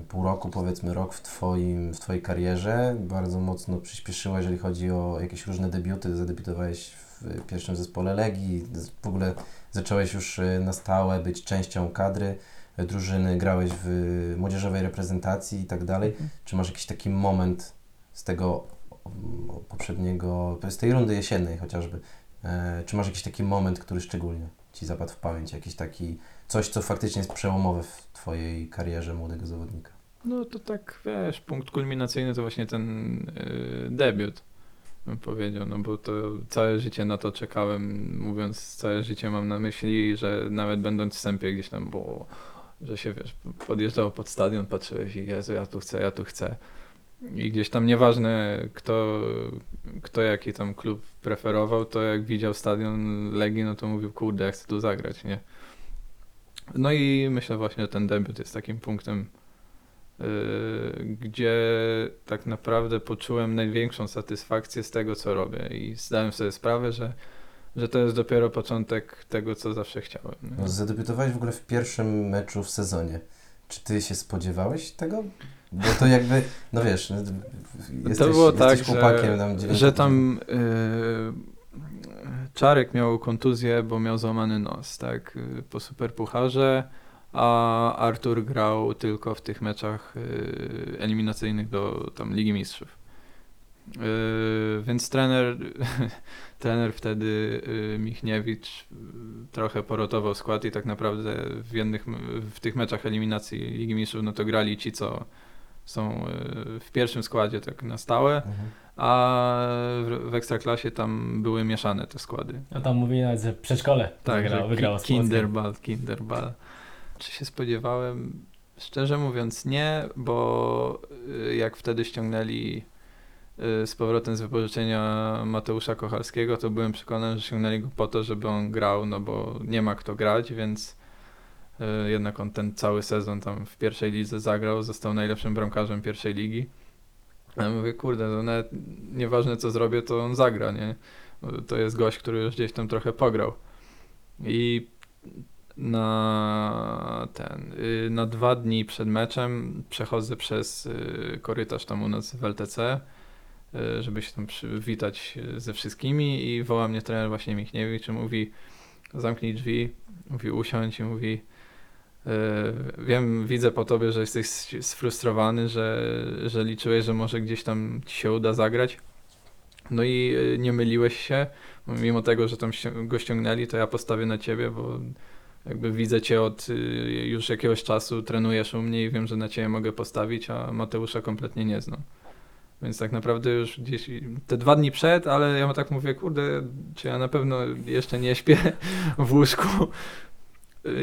pół roku, powiedzmy rok w, twoim, w Twojej karierze bardzo mocno przyspieszyło, jeżeli chodzi o jakieś różne debiuty. Zadebiutowałeś w pierwszym zespole Legii, w ogóle zacząłeś już y, na stałe być częścią kadry drużyny, grałeś w młodzieżowej reprezentacji i tak dalej. Czy masz jakiś taki moment z tego mm, poprzedniego, z tej rundy jesiennej chociażby, e, czy masz jakiś taki moment, który szczególnie Ci zapadł w pamięć, jakiś taki coś, co faktycznie jest przełomowe w Twojej karierze młodego zawodnika? No to tak, wiesz, punkt kulminacyjny to właśnie ten y, debiut, bym powiedział, no bo to całe życie na to czekałem, mówiąc całe życie mam na myśli, że nawet będąc w Sępie gdzieś tam było, że się, wiesz, podjeżdżało pod stadion, patrzyłeś i Jezu, ja tu chcę, ja tu chcę. I gdzieś tam nieważne kto, kto jaki tam klub preferował, to jak widział stadion Legii, no to mówił, kurde, ja chcę tu zagrać, nie? No i myślę właśnie, że ten debiut jest takim punktem y, gdzie tak naprawdę poczułem największą satysfakcję z tego, co robię i zdałem sobie sprawę, że, że to jest dopiero początek tego, co zawsze chciałem. nie? No, zadebiutowałeś w ogóle w pierwszym meczu w sezonie. Czy ty się spodziewałeś tego? Bo to jakby, no wiesz, no, jesteś, było tak, że, tam że tam y, Czarek miał kontuzję, bo miał złamany nos, tak, y, po Superpucharze, a Artur grał tylko w tych meczach y, eliminacyjnych do tam Ligi Mistrzów. Y, więc trener, trener wtedy y, Michniewicz y, trochę porotował skład i tak naprawdę w, jednych, w tych meczach eliminacji Ligi Mistrzów no to grali ci, co są y, w pierwszym składzie tak na stałe, Mhm. a w, w Ekstraklasie tam były mieszane te składy. No tam mówili nawet, że przedszkole Tak, wygrało, że wygrało. Kinderball, Kinderball. Czy się spodziewałem? Szczerze mówiąc nie, bo jak wtedy ściągnęli z powrotem z wypożyczenia Mateusza Kochalskiego, to byłem przekonany, że ściągnęli go po to, żeby on grał, no bo nie ma kto grać, więc y, jednak on ten cały sezon tam w pierwszej lidze zagrał, został najlepszym bramkarzem pierwszej ligi. Ja mówię, kurde, no nawet nieważne co zrobię, to on zagra, nie? To jest gość, który już gdzieś tam trochę pograł. I na ten, y, na dwa dni przed meczem przechodzę przez y, korytarz tam u nas w LTC, y, żeby się tam przywitać y, ze wszystkimi i woła mnie trener właśnie Michniewicz i mówi zamknij drzwi, mówi usiądź i mówi y, wiem, widzę po tobie, że jesteś sfrustrowany, że, że liczyłeś, że może gdzieś tam ci się uda zagrać. No i y, nie myliłeś się, mimo tego, że tam go ściągnęli, to ja postawię na ciebie, bo jakby widzę cię od y, już jakiegoś czasu, trenujesz u mnie i wiem, że na ciebie mogę postawić, a Mateusza kompletnie nie znam. Więc tak naprawdę już gdzieś te dwa dni przed, ale ja tak mówię, kurde, czy ja na pewno jeszcze nie śpię w łóżku.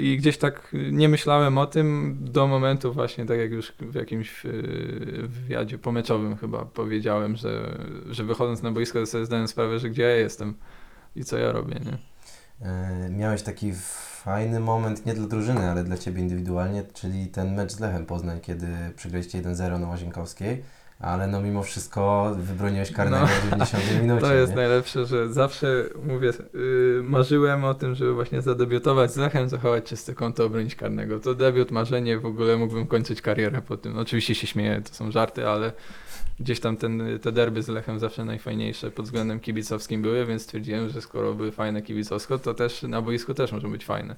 I gdzieś tak nie myślałem o tym do momentu właśnie, tak jak już w jakimś y, wywiadzie pomeczowym chyba powiedziałem, że, że wychodząc na boisko sobie zdałem sprawę, że gdzie ja jestem i co ja robię, nie? E, Miałeś taki fajny moment, nie dla drużyny, ale dla Ciebie indywidualnie, czyli ten mecz z Lechem Poznań, kiedy przegraliście 1-0 na Łazienkowskiej, ale no mimo wszystko wybroniłeś karnego No, w 90 minucie. To jest nie? najlepsze, że zawsze mówię, yy, marzyłem o tym, żeby właśnie zadebiutować z Lechem, zachować czyste konto, obronić karnego. To debiut, marzenie, w ogóle mógłbym kończyć karierę po tym. Oczywiście się śmieję, to są żarty, ale gdzieś tam ten, te derby z Lechem zawsze najfajniejsze pod względem kibicowskim były, więc stwierdziłem, że skoro były fajne kibicowsko, to też na boisku też może być fajne.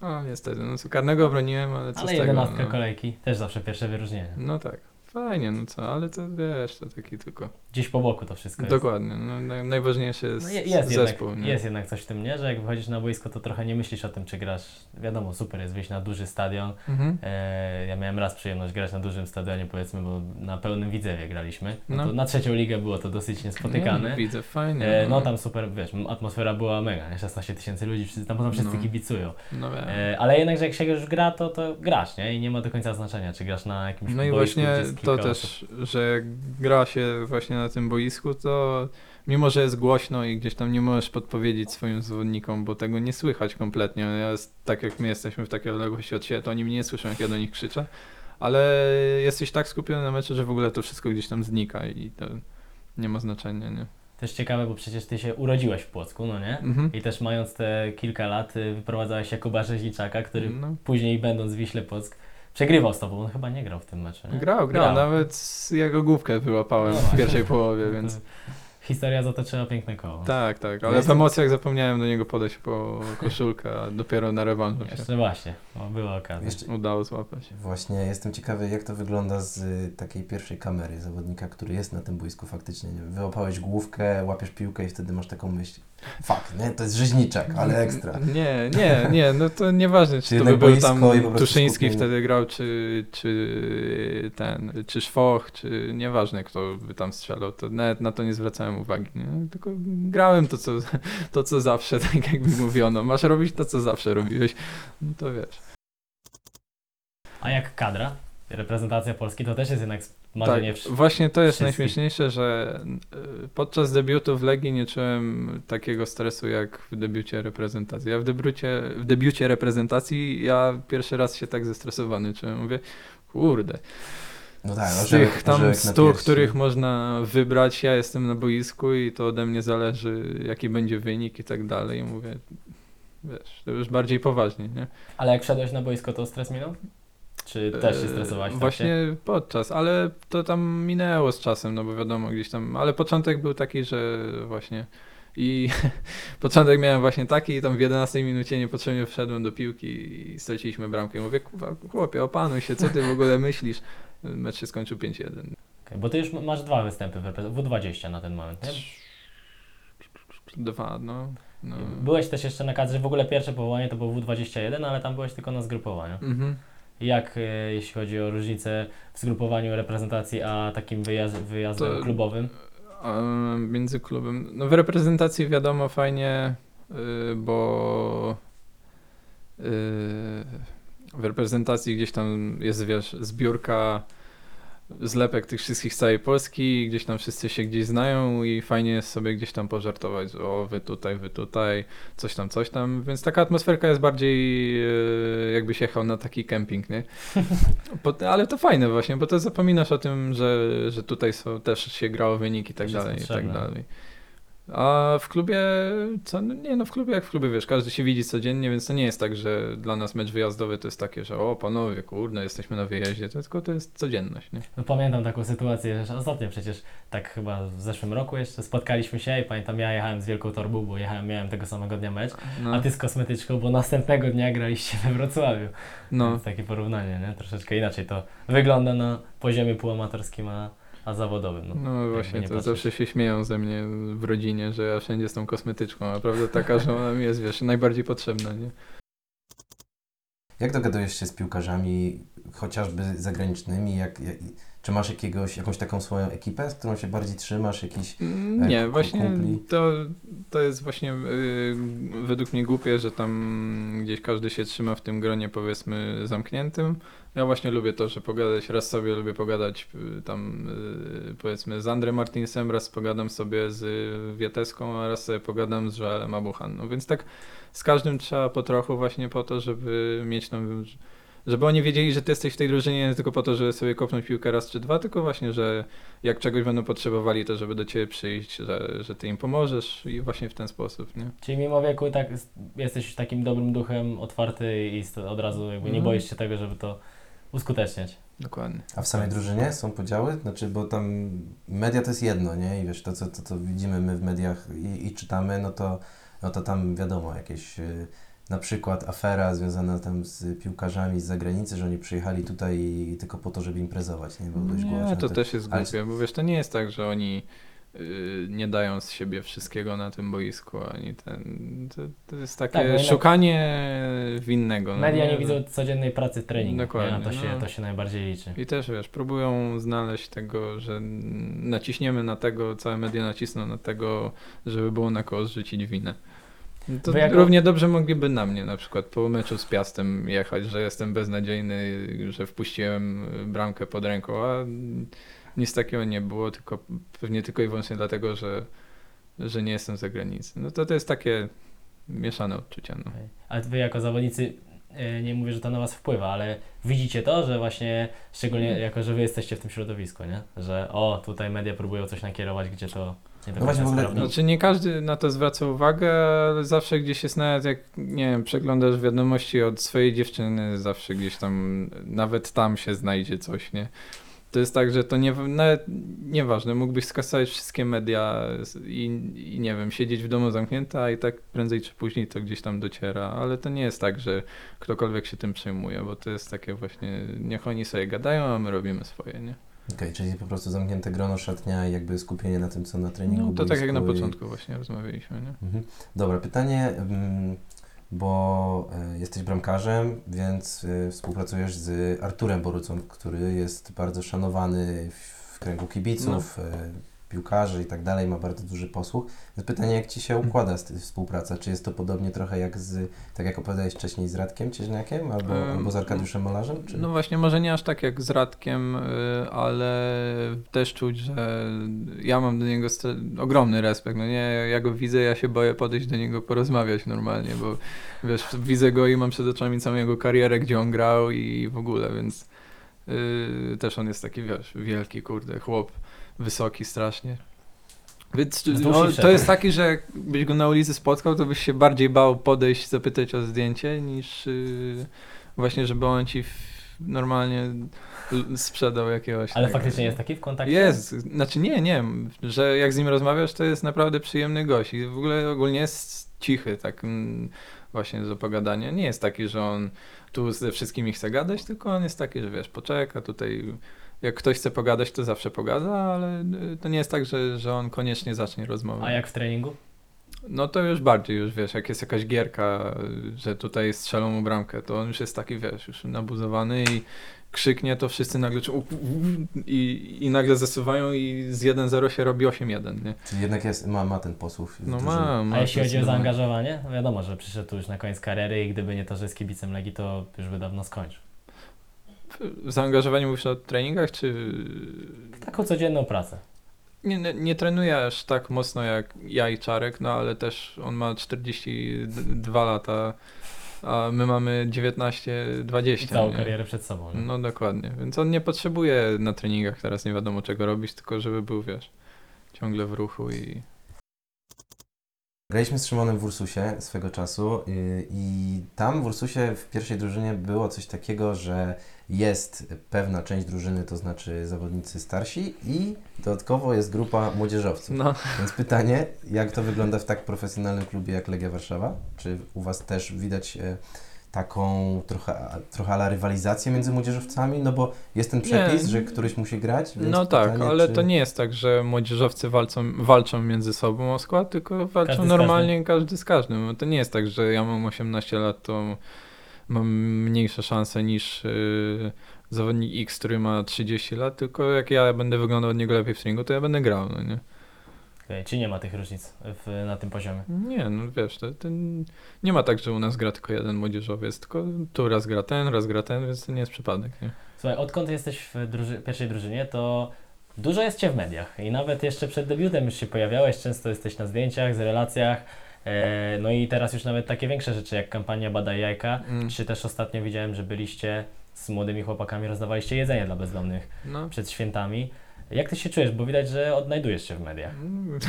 No niestety, no co, karnego obroniłem, ale co Ale z tego? jedenastka No. kolejki, też zawsze pierwsze wyróżnienie. no tak, fajnie, no co, ale to wiesz, to taki tylko... Gdzieś po boku to wszystko jest. Dokładnie, no, naj, najważniejsze jest, No je- jest, zespół. jednak, jest jednak coś w tym, nie? Że jak wychodzisz na boisko, to trochę nie myślisz o tym, czy grasz. Wiadomo, super jest wyjść na duży stadion. Mhm. E, ja miałem raz przyjemność grać na dużym stadionie, powiedzmy, bo na pełnym Widzewie graliśmy. No. No. Na trzecią ligę było to dosyć niespotykane. No, widzę, fajnie. E, no tam super, wiesz, atmosfera była mega, nie? 16 tysięcy ludzi, wszyscy, tam potem wszyscy No. kibicują. No, wiem. E, ale jednak, że jak się już gra, to, to grasz, nie? I nie ma do końca znaczenia, czy grasz na jakimś no i właśnie to też, osób. że gra się właśnie na tym boisku, to mimo, że jest głośno i gdzieś tam nie możesz podpowiedzieć swoim zawodnikom, bo tego nie słychać kompletnie. Ja tak jak my jesteśmy w takiej odległości od siebie, to oni mnie nie słyszą, jak ja do nich krzyczę, ale jesteś tak skupiony na meczu, że w ogóle to wszystko gdzieś tam znika i to nie ma znaczenia, nie? Też ciekawe, bo przecież ty się urodziłeś w Płocku, no nie? Mhm. I też mając te kilka lat y, wyprowadzałeś Jakuba Rzeźniczaka, który No. później będąc w Wiśle Płock przegrywał z tobą. On chyba nie grał w tym meczu, nie? Grał, grał, nawet jego główkę wyłapałem No w pierwszej połowie, więc... Historia zatoczyła piękne koło. Tak, tak, ale w jestem- emocjach zapomniałem do niego podejść po koszulkę, a dopiero na rewanżu się Jeszcze właśnie, była okazja. Jeszcze, udało złapać. Właśnie jestem ciekawy, jak to wygląda z y, takiej pierwszej kamery zawodnika, który jest na tym boisku faktycznie. Wyłapałeś główkę, łapiesz piłkę i wtedy masz taką myśl. Fuck, nie? To jest rzeźniczak, ale ekstra. Nie, nie, nie, no to nieważne, czy Czy to by był tam Tuszyński skupienie. wtedy grał, czy, czy ten, czy Szwoch, czy nieważne kto by tam strzelał, to nawet na to nie zwracałem uwagi, nie? tylko grałem to co, to, co zawsze, tak jak mi mówiono, masz robić to, co zawsze robiłeś, no to wiesz. A jak kadra, reprezentacja Polski, to też jest jednak marzenie Tak, właśnie to jest wszystkich. najśmieszniejsze, że y, podczas debiutu w Legii nie czułem takiego stresu jak w debiucie reprezentacji. Ja w debiucie, w debiucie reprezentacji ja pierwszy raz się tak zestresowany czułem. Mówię, kurde, No tak, z orzełek- tych tam orzełek na 100, piersi. których można wybrać, ja jestem na boisku i to ode mnie zależy, jaki będzie wynik i tak dalej. I mówię, wiesz, to już bardziej poważnie, nie? Ale jak wszedłeś na boisko, to stres minął? Czy też się E, stresowałeś? w trakcie? Właśnie podczas, ale to tam minęło z czasem, no bo wiadomo, gdzieś tam, ale początek był taki, że właśnie i początek miałem właśnie taki i tam w 11 minucie niepotrzebnie wszedłem do piłki i straciliśmy bramkę. I mówię, chłopie, opanuj się, co ty w ogóle myślisz? Mecz się skończył 5-1. Okej, bo ty już masz dwa występy w repre- W20 na ten moment, nie? Dwa, no. no. Byłeś też jeszcze na kadrze, w ogóle pierwsze powołanie to było W21, ale tam byłeś tylko na zgrupowaniu. Mhm. Jak e, jeśli chodzi o różnicę w zgrupowaniu reprezentacji, a takim wyjazd, wyjazdem To- klubowym? Między klubem. No w reprezentacji wiadomo fajnie, y, bo y, w reprezentacji gdzieś tam jest wiesz, zbiórka zlepek tych wszystkich z całej Polski, gdzieś tam wszyscy się gdzieś znają i fajnie jest sobie gdzieś tam pożartować, o wy tutaj, wy tutaj, coś tam, coś tam, więc taka atmosferka jest bardziej y, jakbyś jechał na taki kemping, nie? Ale to fajne właśnie, bo to zapominasz o tym, że, że tutaj są, też się grało wyniki i tak dalej, i tak dalej. A w klubie, co, no nie no w klubie jak w klubie, wiesz, każdy się widzi codziennie, więc to nie jest tak, że dla nas mecz wyjazdowy to jest takie, że o panowie, kurde, jesteśmy na wyjeździe, to tylko to jest codzienność, nie? No pamiętam taką sytuację, że ostatnio przecież tak chyba w zeszłym roku jeszcze spotkaliśmy się i pamiętam ja jechałem z wielką torbą, bo jechałem, miałem tego samego dnia mecz, No, a ty z kosmetyczką, bo następnego dnia graliście we Wrocławiu. no. Więc takie porównanie, nie? Troszeczkę inaczej to wygląda na poziomie półamatorskim, a, a zawodowym. No. No właśnie, nie to patrzeć. zawsze się śmieją ze mnie w rodzinie, że ja wszędzie z tą kosmetyczką, a prawda taka, że ona mi jest, wiesz, najbardziej potrzebna, nie? Jak dogadujesz się z piłkarzami, chociażby zagranicznymi? Jak, jak, czy masz jakiegoś, jakąś taką swoją ekipę, z którą się bardziej trzymasz? Jakiś... Mm, Nie, właśnie kumpli? to, to jest właśnie y, według mnie głupie, że tam gdzieś każdy się trzyma w tym gronie powiedzmy zamkniętym. Ja właśnie lubię to, że pogadać, raz sobie lubię pogadać y, tam y, powiedzmy z Andrem Martinsem, raz pogadam sobie z Wieteską, a raz sobie pogadam z Joelem Abuchanną, więc tak z każdym trzeba po trochu właśnie po to, żeby mieć tam żeby oni wiedzieli, że ty jesteś w tej drużynie nie tylko po to, żeby sobie kopnąć piłkę raz czy dwa, tylko właśnie, że jak czegoś będą potrzebowali, to żeby do ciebie przyjść, że, że ty im pomożesz i właśnie w ten sposób, nie? Czyli mimo wieku tak jesteś takim dobrym duchem, otwarty i od razu jakby nie Mhm. boisz się tego, żeby to uskuteczniać. Dokładnie. A w samej drużynie są podziały? Znaczy, bo tam media to jest jedno, nie? I wiesz, to co, to, co widzimy my w mediach i, i czytamy, no to, no to tam wiadomo, jakieś y, na przykład afera związana tam z piłkarzami z zagranicy, że oni przyjechali tutaj i, tylko po to, żeby imprezować, nie? Było dość głośno. Nie, to Tak- też jest ale- głupie, bo wiesz, to nie jest tak, że oni y, nie dają z siebie wszystkiego na tym boisku, ani ten, to, to jest takie Tak, no szukanie winnego. no Media nie No, widzą codziennej pracy treningu, Dokładnie, nie? to, się, no. to się najbardziej liczy. I też wiesz, próbują znaleźć tego, że naciśniemy na tego, całe media nacisną na tego, żeby było na kogo zrzucić winę. To Wy jako- równie dobrze mogliby na mnie na przykład po meczu z Piastem jechać, że jestem beznadziejny, że wpuściłem bramkę pod ręką, a nic takiego nie było, tylko pewnie tylko i wyłącznie dlatego, że, że nie jestem z zagranicy. No to to jest takie mieszane odczucia. No. Ale wy jako zawodnicy, nie mówię, że to na was wpływa, ale widzicie to, że właśnie, szczególnie Mm. jako, że wy jesteście w tym środowisku, nie? Że o, tutaj media próbują coś nakierować, gdzie to nie do No właśnie, ogóle-. Znaczy nie każdy na to zwraca uwagę, ale zawsze gdzieś jest nawet jak, nie wiem, przeglądasz wiadomości od swojej dziewczyny, zawsze gdzieś tam, nawet tam się znajdzie coś, nie? To jest tak, że to nie, nawet nieważne, mógłbyś skasować wszystkie media i, i nie wiem, siedzieć w domu zamknięta i tak prędzej czy później to gdzieś tam dociera, ale to nie jest tak, że ktokolwiek się tym przejmuje, bo to jest takie właśnie, niech oni sobie gadają, a my robimy swoje, nie? Okej, czyli po prostu zamknięte grono, szatnia i jakby skupienie na tym, co na treningu. No, to tak jak na boisku i- początku właśnie rozmawialiśmy, nie? Mhm. Dobra, pytanie, mm, bo e, jesteś bramkarzem, więc e, współpracujesz z Arturem Borucą, który jest bardzo szanowany w kręgu kibiców, e, piłkarzy i tak dalej, ma bardzo duży posłuch. Więc pytanie, jak Ci się układa z tej współpraca? Czy jest to podobnie trochę jak z, tak jak opowiadałeś wcześniej, z Radkiem Cieźniakiem albo, Em, albo z Arkadiuszem Malarzem? Czy? No właśnie, może nie aż tak jak z Radkiem, y, ale też czuć, że ja mam do niego ogromny respekt. No nie, ja go widzę, ja się boję podejść do niego porozmawiać normalnie, bo wiesz, widzę go i mam przed oczami całą jego karierę, gdzie on grał i w ogóle, więc Yy, też on jest taki, wiesz, wielki, kurde, chłop, wysoki strasznie. Więc no, to wszerz. jest taki, że jakbyś go na ulicy spotkał, to byś się bardziej bał podejść, zapytać o zdjęcie, niż yy, właśnie, żeby on ci w, normalnie sprzedał jakiegoś. Ale tego. faktycznie jest taki w kontakcie? Jest, znaczy nie, nie, że jak z nim rozmawiasz, to jest naprawdę przyjemny gość i w ogóle ogólnie jest cichy, tak mm, właśnie do pogadania. Nie jest taki, że on tu ze wszystkimi chce gadać, tylko on jest taki, że wiesz, poczeka tutaj, jak ktoś chce pogadać, to zawsze pogada, ale y, to nie jest tak, że, że on koniecznie zacznie rozmowę. A jak w treningu? No to już bardziej, już wiesz, jak jest jakaś gierka, y, że tutaj strzelą mu bramkę, to on już jest taki, wiesz, już nabuzowany i krzyknie, to wszyscy nagle czu- i, i nagle zasuwają i z 1-0 się robi 8-1, nie? Czyli jednak jest, ma, ma ten posłów. No ma, ma A jeśli chodzi o zaangażowanie? Wiadomo, że przyszedł już na koniec kariery i gdyby nie to, że jest kibicem Legii, to już by dawno skończył. Zaangażowanie mówisz o treningach, czy... Taką codzienną pracę. Nie, nie, nie trenuje aż tak mocno jak ja i Czarek, no ale też on ma 42 lata, a my mamy 19, 20. I całą nie? karierę przed sobą. nie? No dokładnie, więc on nie potrzebuje na treningach teraz nie wiadomo czego robić, tylko żeby był, wiesz, ciągle w ruchu i... Graliśmy z Szymonem w Ursusie swego czasu yy, i tam w Ursusie w pierwszej drużynie było coś takiego, że jest pewna część drużyny, to znaczy zawodnicy starsi i dodatkowo jest grupa młodzieżowców. No, Więc pytanie, jak to wygląda w tak profesjonalnym klubie jak Legia Warszawa? Czy u Was też widać e, taką trochę, trochę ala rywalizację między młodzieżowcami? No bo jest ten przepis, Nie. że któryś musi grać. Więc no tak, pytanie, ale czy... to nie jest tak, że młodzieżowcy walczą, walczą między sobą o skład, tylko walczą Każdy z normalnie każdy z każdym. No To nie jest tak, że ja mam 18 lat, to mam mniejsze szanse niż yy, zawodnik X, który ma 30 lat, tylko jak ja będę wyglądał od niego lepiej w treningu, to ja będę grał, no nie? Okej, Czy nie ma tych różnic w, na tym poziomie? Nie, no wiesz, to, to nie ma tak, że u nas gra tylko jeden młodzieżowiec, tylko tu raz gra ten, raz gra ten, więc to nie jest przypadek, nie? Słuchaj, odkąd jesteś w druży- pierwszej drużynie, to dużo jest Cię w mediach i nawet jeszcze przed debiutem już się pojawiałeś, często jesteś na zdjęciach, z relacjach, e, no i teraz już nawet takie większe rzeczy jak kampania Badaj Jajka, Mm. czy też ostatnio widziałem, że byliście z młodymi chłopakami, rozdawaliście jedzenie dla bezdomnych No. przed świętami. Jak Ty się czujesz, bo widać, że odnajdujesz się w mediach. Mm,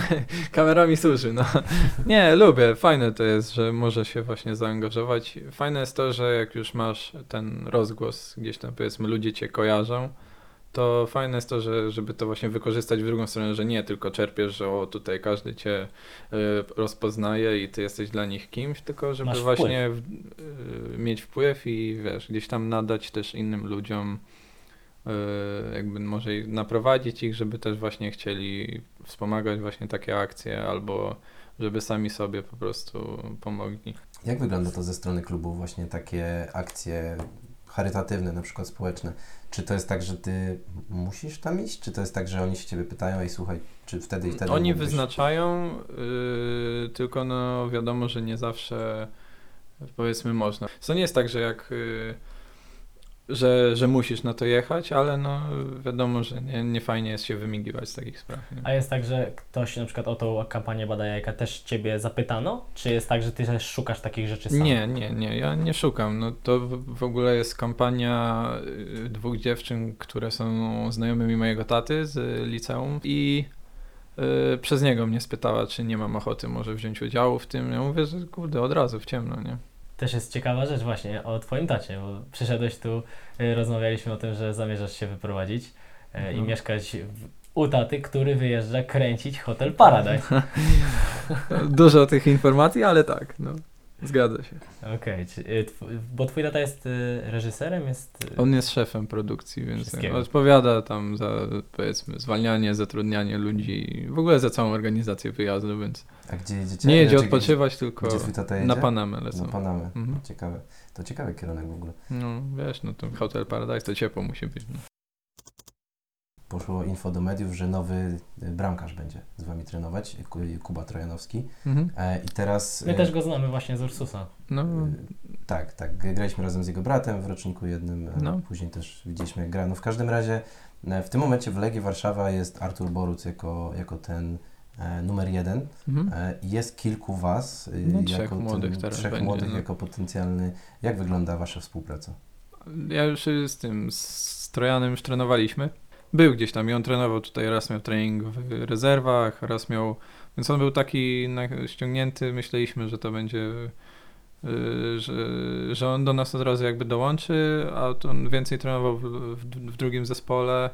Kamerami służy, no. Nie, lubię. Fajne to jest, że może się właśnie zaangażować. Fajne jest to, że jak już masz ten rozgłos, gdzieś tam powiedzmy ludzie cię kojarzą, to fajne jest to, że, żeby to właśnie wykorzystać w drugą stronę, że nie tylko czerpiesz, że o tutaj każdy cię y, rozpoznaje i ty jesteś dla nich kimś, tylko żeby Masz wpływ. właśnie w, y, mieć wpływ i wiesz, gdzieś tam nadać też innym ludziom jakby może naprowadzić ich, żeby też właśnie chcieli wspomagać właśnie takie akcje albo żeby sami sobie po prostu pomogli. Jak wygląda to ze strony klubu, właśnie takie akcje charytatywne, na przykład społeczne? Czy to jest tak, że ty musisz tam iść? Czy to jest tak, że oni się ciebie pytają i słuchaj, czy wtedy i wtedy Oni mógłbyś- wyznaczają, y, tylko no wiadomo, że nie zawsze powiedzmy można. To nie jest tak, że jak y, że, że musisz na to jechać, ale no wiadomo, że nie, nie fajnie jest się wymigiwać z takich spraw. Nie? A jest tak, że ktoś na przykład o tą kampanię Badaj Jajka też Ciebie zapytano? Czy jest tak, że Ty też szukasz takich rzeczy sam? Nie, nie, nie, ja nie szukam. No to w, ogóle jest kampania y, dwóch dziewczyn, które są znajomymi mojego taty z y, liceum i y, przez niego mnie spytała, czy nie mam ochoty może wziąć udziału w tym. Ja mówię, że kurde, od razu w ciemno, nie? Też jest ciekawa rzecz właśnie o Twoim tacie, bo przyszedłeś tu, y, rozmawialiśmy o tym, że zamierzasz się wyprowadzić y, i Mhm. mieszkać w, u taty, który wyjeżdża kręcić Hotel Paradise. Dużo tych informacji, ale tak, no. Zgadza się. Okej, czy, y, bo Twój tata jest y, reżyserem, jest... y, On jest szefem produkcji, więc odpowiada tam za, powiedzmy, zwalnianie, zatrudnianie ludzi, w ogóle za całą organizację wyjazdu, więc A gdzie jedziecie? nie jedzie Znaczy, odpoczywać, tylko Gdzie tata jedzie? na Panamę lecą. Na Panamę. Mhm. Ciekawe. To ciekawy kierunek w ogóle. No wiesz, no to Hotel Paradise to ciepło musi być. No. Poszło info do mediów, że nowy y, bramkarz będzie z wami trenować, Ku- Kuba Trojanowski. Mhm. E, I teraz... My e, też go znamy właśnie z Ursusa. No, Tak, tak. Graliśmy razem z jego bratem w roczniku jednym. e, No. Później też widzieliśmy jak gra. No w każdym razie e, w tym momencie w Legii Warszawa jest Artur Boruc jako, jako ten e, numer jeden. mhm. E, jest kilku was. No, trzech jako młodych ten, teraz Trzech będzie, młodych no. jako potencjalny. Jak wygląda wasza współpraca? ja już z tym, z z Trojanem już trenowaliśmy. Był gdzieś tam i on trenował tutaj, raz miał trening w rezerwach, raz miał... Więc on był taki ściągnięty, myśleliśmy, że to będzie... y, Że, że on do nas od razu jakby dołączy, a to on więcej trenował w, w, w drugim zespole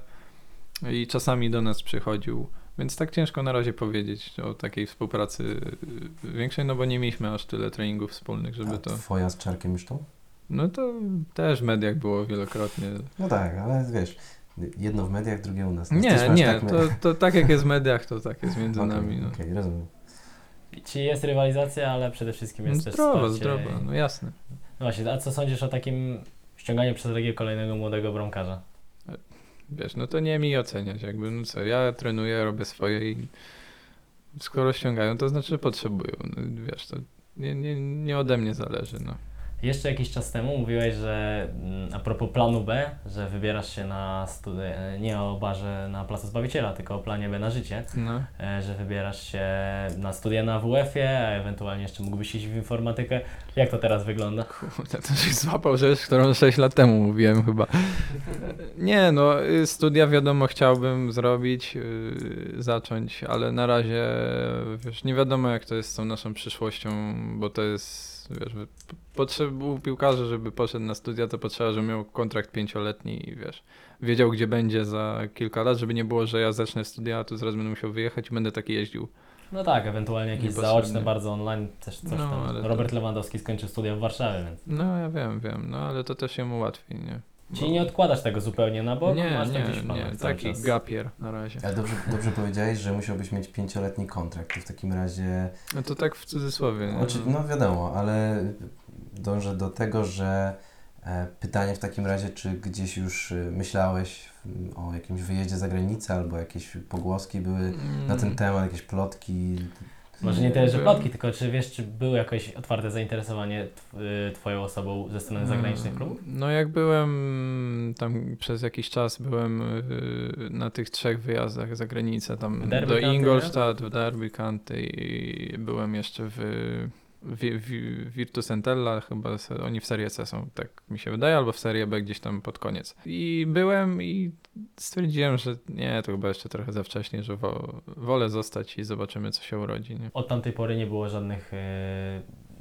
i czasami do nas przychodził. Więc tak ciężko na razie powiedzieć o takiej współpracy większej, no bo nie mieliśmy aż tyle treningów wspólnych, żeby A to... twoja z Czarkiem już tą? No to też w mediach było wielokrotnie. No tak, ale wiesz, jedno w mediach, drugie u nas. No, Nie, nie, tak to, to tak jak jest w mediach, to tak jest między Okej, nami. No. Okej, rozumiem. Czyli jest rywalizacja, ale przede wszystkim jest też Zdrowa, wsparcie zdrowa, no jasne. No właśnie, a co sądzisz o takim ściąganiu przez Legię kolejnego młodego bramkarza? Wiesz, no to nie mi oceniać, jakby, no co, ja trenuję, robię swoje i skoro ściągają, to znaczy, że potrzebują. No, wiesz, to nie, nie, nie ode mnie zależy, no. Jeszcze jakiś czas temu mówiłeś, że mm, a propos planu B, że wybierasz się na studia, nie o barze na Placu Zbawiciela, tylko o planie B na życie, no. e, że wybierasz się na studia na WF-ie, a ewentualnie jeszcze mógłbyś iść w informatykę. Jak to teraz wygląda? Kurde, to się złapał rzecz, którą 6 lat temu mówiłem chyba. Nie, no y, studia wiadomo chciałbym zrobić, yy, zacząć, ale na razie wiesz, nie wiadomo jak to jest z tą naszą przyszłością, bo to jest, wiesz, wy- p- potrzeb u piłkarza, żeby poszedł na studia, to potrzeba, żeby miał kontrakt pięcioletni i wiesz, wiedział gdzie będzie za kilka lat, żeby nie było, że ja zacznę studia, a tu zaraz będę musiał wyjechać i będę taki jeździł. No tak, ewentualnie jakieś zaoczne, bardzo online, też coś No, tam. ale to- Robert Lewandowski skończył studia w Warszawie, więc. No ja wiem, wiem, no ale to też się mu łatwiej, nie? Czyli nie odkładasz tego zupełnie na bok? nie, masz nie, gdzieś nie, taki czas. gapier na razie. Ale dobrze, dobrze powiedziałeś, że musiałbyś mieć pięcioletni kontrakt. To w takim razie No to tak w cudzysłowie. nie? Oczy, no wiadomo, ale dążę do tego, że e, pytanie w takim razie, czy gdzieś już e, myślałeś o jakimś wyjeździe za granicę, albo jakieś pogłoski były na ten Mm. temat, jakieś plotki. Może nie tyle, że Byłem- plotki, tylko czy wiesz, czy było jakoś otwarte zainteresowanie tw- Twoją osobą ze strony zagranicznych klubów? No jak byłem tam przez jakiś czas byłem y, na tych trzech wyjazdach za granicę, tam do Ingolstadt, w Derby County i byłem jeszcze w, w, w Virtus Entella, chyba oni w Serie C są, tak mi się wydaje, albo w Serie B gdzieś tam pod koniec. I byłem i stwierdziłem, że nie, to chyba jeszcze trochę za wcześnie, że wo, wolę zostać i zobaczymy co się urodzi. Nie? Od tamtej pory nie było żadnych y,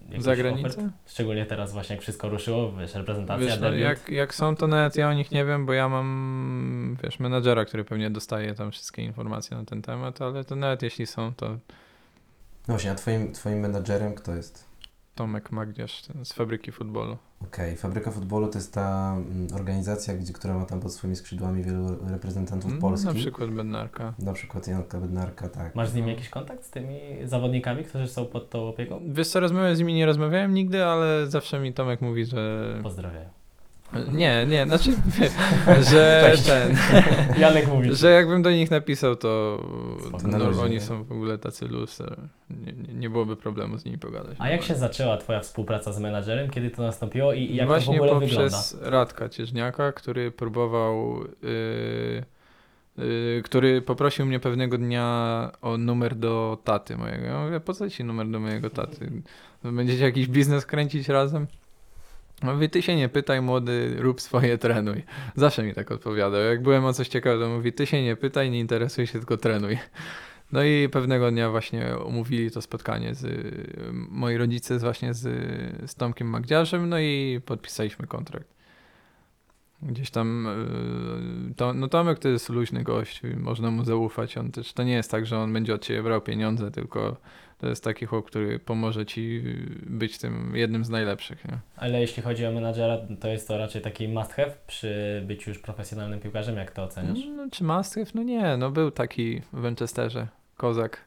jakichś Za granicę? Szczególnie teraz właśnie jak wszystko ruszyło, wiesz, reprezentacja, Wiesz, no, jak, jak są, to nawet ja o nich nie wiem, bo ja mam, wiesz, menadżera, który pewnie dostaje tam wszystkie informacje na ten temat, ale to nawet jeśli są, to No właśnie, a twoim, twoim menadżerem kto jest? Tomek Magdziarz z Fabryki Futbolu. Okej, Fabryka Futbolu to jest ta mm, organizacja, gdzie, która ma tam pod swoimi skrzydłami wielu reprezentantów Mm, Polski. Na przykład Bednarka. Na przykład Janka Bednarka, tak. Masz z nimi jakiś kontakt z tymi zawodnikami, którzy są pod tą opieką? Wiesz co, rozmawiałem z nimi, nie rozmawiałem nigdy, ale zawsze mi Tomek mówi, że... Pozdrawiam. Nie, nie, znaczy, że Cześć. ten... Janek mówi. Że jakbym do nich napisał, to no, oni są w ogóle tacy nie, nie, nie byłoby problemu z nimi pogadać. A jak się zaczęła Twoja współpraca z menadżerem? Kiedy to nastąpiło i jak Właśnie to w ogóle poprzez wygląda? Radka Cieżniaka, który próbował, yy, yy, który poprosił mnie pewnego dnia o numer do taty mojego. Ja mówię, po co ci numer do mojego taty? Będziecie jakiś biznes kręcić razem? Mówi, ty się nie pytaj, młody, rób swoje, trenuj. Zawsze mi tak odpowiadał. Jak byłem o coś ciekawego, mówi, ty się nie pytaj, nie interesuj się, tylko trenuj. No i pewnego dnia właśnie umówili to spotkanie z moi rodzice właśnie z, z Tomkiem Magdziarzem, no i podpisaliśmy kontrakt. Gdzieś tam, yy, to, no Tomek to jest luźny gość, można mu zaufać. On też, to nie jest tak, że on będzie od ciebie brał pieniądze, tylko to jest taki chłop, który pomoże ci być tym jednym z najlepszych. Nie? Ale jeśli chodzi o menadżera, to jest to raczej taki must have przy byciu już profesjonalnym piłkarzem, jak to oceniasz? No, czy Maastricht? No nie, no był taki w Manchesterze, kozak,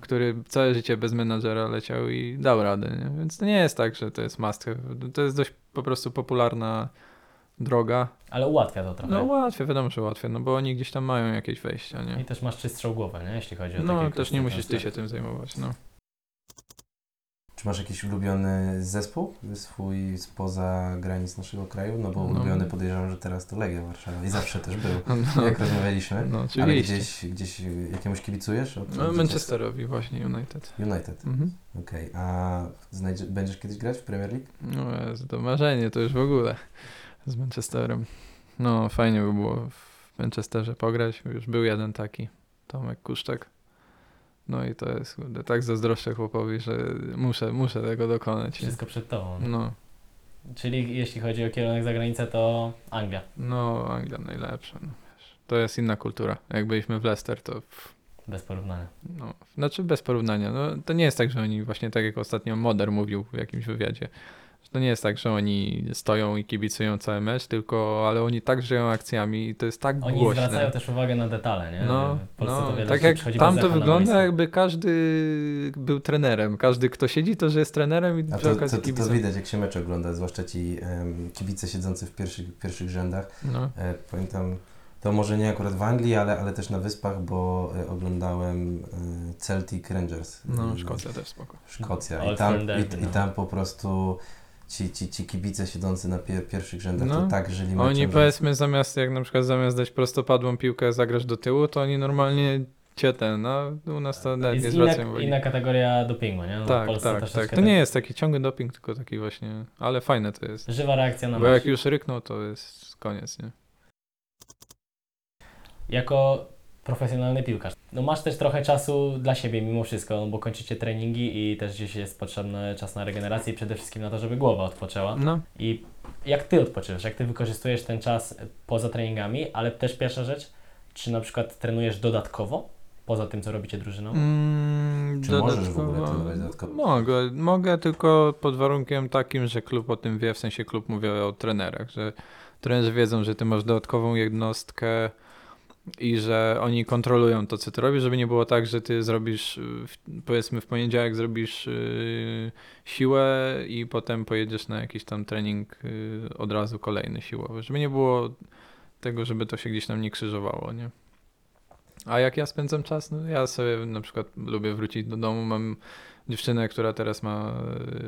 który całe życie bez menadżera leciał i dał radę, nie? więc to nie jest tak, że to jest Maastricht. To jest dość po prostu popularna droga. Ale ułatwia to trochę. No łatwiej, wiadomo, że łatwiej, no bo oni gdzieś tam mają jakieś wejścia, I nie? też masz czystszą głowę, nie? jeśli chodzi o No też nie musisz ty się tym zajmować, no. Czy masz jakiś ulubiony zespół swój spoza granic naszego kraju? No bo No. ulubiony podejrzewam, że teraz to Legia Warszawa i zawsze też był, No, jak rozmawialiśmy. no Ale gdzieś, gdzieś jakiemuś kibicujesz? Od, No, Manchesterowi właśnie, United. United. Mhm. Okej, a znajdzie, będziesz kiedyś grać w Premier League? No Jezu, to marzenie, to już w ogóle z Manchesterem. No, fajnie by było w Manchesterze pograć. Już był jeden taki, Tomek Kuszczak. No i to jest, kurde, tak zazdroszczę chłopowi, że muszę, muszę tego dokonać. nie? Wszystko przed tobą. No, Czyli jeśli chodzi o kierunek za granicę, to Anglia. no, Anglia najlepsza. No. To jest inna kultura. Jak byliśmy w Leicester, to pff, Bez porównania. no, znaczy bez porównania. No, to nie jest tak, że oni właśnie tak jak ostatnio Moder mówił w jakimś wywiadzie, to nie jest tak, że oni stoją i kibicują cały mecz, tylko, ale oni tak żyją akcjami i to jest tak Oni głośne. zwracają też uwagę na detale, nie? No, W Polsce no tak jak tam to wygląda, jakby każdy był trenerem. Każdy, kto siedzi, to że jest trenerem i A przy to, okazji to, to, to widać, jak się mecze ogląda, zwłaszcza ci em, kibice siedzący w pierwszych, pierwszych rzędach. No. E, pamiętam, to może nie akurat w Anglii, ale, ale też na Wyspach, bo e, oglądałem e, Celtic Rangers. no, Szkocja też spoko. Szkocja. I tam, Derby, i, no. i tam po prostu ci, ci, ci kibice siedzący na pier, pierwszych rzędach No. to tak żyli meczem. Oni że- powiedzmy zamiast, jak na przykład zamiast dać prostopadłą piłkę zagrasz do tyłu, to oni normalnie cię ten, no u nas to nawet nie Jest zwracają inna, uwagi. inna kategoria dopingu, nie? No, w Tak, tak, tak. To nie jest taki ciągły doping, tylko taki właśnie, ale fajne to jest. Żywa reakcja na Bo mecz. jak już ryknął, to jest koniec, nie? Jako profesjonalny piłkarz, no masz też trochę czasu dla siebie mimo wszystko, no bo kończycie treningi i też gdzieś jest potrzebny czas na regenerację i przede wszystkim na to, żeby głowa odpoczęła. No, I jak ty odpoczywasz, jak ty wykorzystujesz ten czas poza treningami, ale też pierwsza rzecz, czy na przykład trenujesz dodatkowo, poza tym, co robicie drużyną? Mm, Czy możesz w ogóle dodatkowo- trenować dodatkowo? Mogę, mogę tylko pod warunkiem takim, że klub o tym wie, w sensie klub mówię o trenerach, że trenerzy wiedzą, że ty masz dodatkową jednostkę i że oni kontrolują to, co ty robisz, żeby nie było tak, że ty zrobisz, y, powiedzmy w poniedziałek zrobisz yy, siłę i potem pojedziesz na jakiś tam trening yy, od razu kolejny siłowy, żeby nie było tego, żeby to się gdzieś tam nie krzyżowało, nie? A jak ja spędzam czas? No ja sobie na przykład lubię wrócić do domu, mam dziewczynę, która teraz ma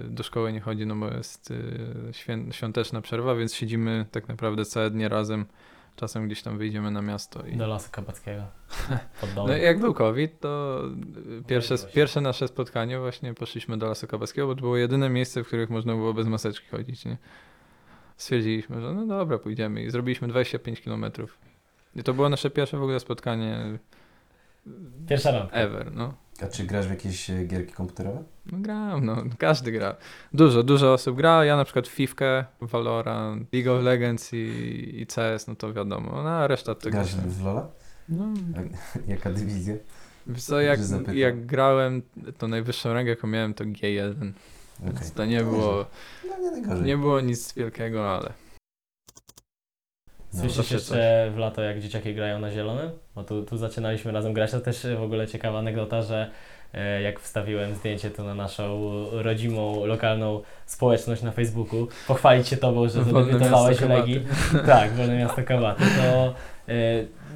y, do szkoły nie chodzi, no bo jest y, świąteczna przerwa, więc siedzimy tak naprawdę całe dnie razem. Czasem gdzieś tam wyjdziemy na miasto i Do Lasu Kabackiego. No, jak był COVID, to y, pierwsze, pierwsze nasze spotkanie właśnie poszliśmy do Lasu Kabaskiego, bo to było jedyne miejsce, w których można było bez maseczki chodzić, nie? Stwierdziliśmy, że no dobra, pójdziemy i zrobiliśmy 25 km. I to było nasze pierwsze w ogóle spotkanie Pierwsza randka. ever, no. A czy grasz w jakieś e, gierki komputerowe? No gram, no, każdy gra. Dużo, dużo osób gra. Ja na przykład Fifkę, Valorant, League of Legends i, i CS, no to wiadomo. No, a reszta tego Grasz w LoL'a? No, Jaka dywizja? wiesz co, jak, jak grałem, to najwyższą rangę, jaką miałem, to G1. Okej. Więc to nie było, No nie nie było nic wielkiego, ale... No, Słyszysz jeszcze w lato, jak dzieciaki grają na zielonym? Bo tu, tu zaczynaliśmy razem grać. To też w ogóle ciekawa anegdota, że jak wstawiłem zdjęcie tu na naszą rodzimą, lokalną społeczność na Facebooku, pochwalić się tobą, że zadebiutowałeś w Legii. Tak, Wolne Miasto Kabaty. To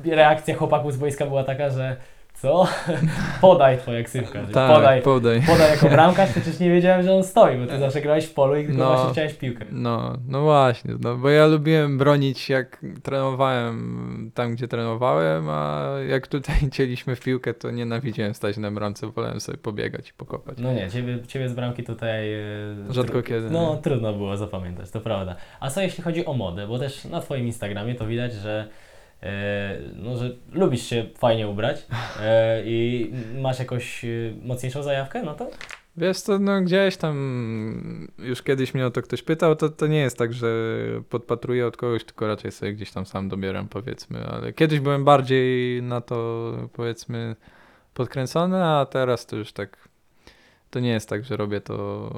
e, reakcja chłopaków z boiska była taka, że co? Podaj twoja ksywka. Tak, Podaj, podaj. podaj jako bramkarz, przecież nie wiedziałem, że on stoi, bo ty zawsze grałeś w polu i tylko No. właśnie chciałeś piłkę. No, no właśnie, no, bo ja lubiłem bronić jak trenowałem tam, gdzie trenowałem, a jak tutaj cieliśmy w piłkę, to nienawidziłem stać na bramce, wolałem sobie pobiegać i pokopać. No nie, ciebie, ciebie z bramki tutaj... e, Rzadko tru- kiedy. No, trudno było zapamiętać, to prawda. A co jeśli chodzi o modę? Bo też na Twoim Instagramie to widać, że, e, no, że lubisz się fajnie ubrać e, i masz jakąś e, mocniejszą zajawkę, no to? Wiesz co, no gdzieś tam już kiedyś mnie o to ktoś pytał, to, to nie jest tak, że podpatruję od kogoś, tylko raczej sobie gdzieś tam sam dobieram powiedzmy, ale kiedyś byłem bardziej na to powiedzmy podkręcony, a teraz to już tak to nie jest tak, że robię to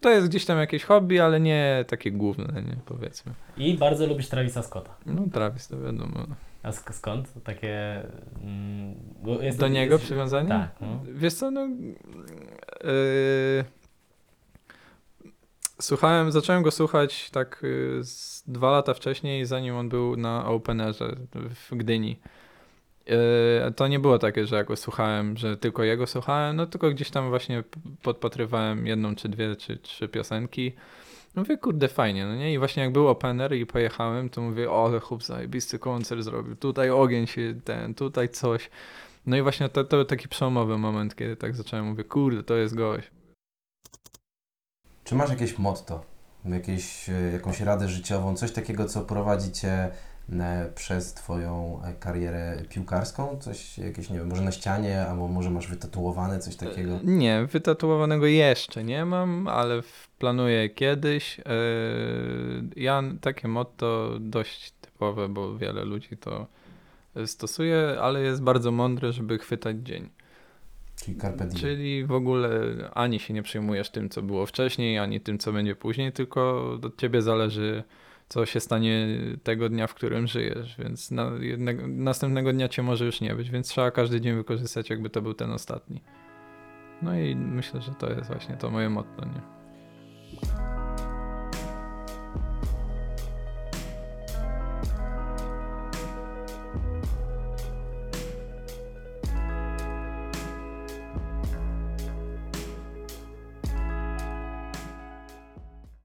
to jest gdzieś tam jakieś hobby, ale nie takie główne, nie powiedzmy. i bardzo lubisz Travisa Scotta. No Travis to wiadomo. A sk- skąd? Takie... Mm, jest, Do niego jest, przywiązanie? Tak. No. Wiesz co, no... Yy, słuchałem, zacząłem go słuchać tak z dwa lata wcześniej, zanim on był na Openerze w Gdyni. Yy, to nie było takie, że go słuchałem, że tylko jego słuchałem, no tylko gdzieś tam właśnie podpatrywałem jedną, czy dwie, czy trzy piosenki. Mówię, kurde, fajnie, no nie? I właśnie jak był opener i pojechałem, to mówię, o, ale chłop zajebisty koncert zrobił, tutaj ogień się ten, tutaj coś. No i właśnie to, to był taki przełomowy moment, kiedy tak zacząłem, mówię, kurde, to jest gość. Czy masz jakieś motto? jakieś, e, jakąś radę życiową, coś takiego, co prowadzi Cię przez Twoją e, karierę piłkarską? Coś, jakieś, nie wiem, może na ścianie, albo może masz wytatuowane coś takiego? Nie, wytatuowanego jeszcze nie mam, ale planuję kiedyś. Ja takie motto dość typowe, bo wiele ludzi to stosuje, ale jest bardzo mądre, żeby chwytać dzień. Czyli. Czyli w ogóle ani się nie przejmujesz tym, co było wcześniej, ani tym, co będzie później, tylko od ciebie zależy, co się stanie tego dnia, w którym żyjesz, więc na jednego, następnego dnia cię może już nie być, więc trzeba każdy dzień wykorzystać, jakby to był ten ostatni. No i myślę, że to jest właśnie to moje motto, nie?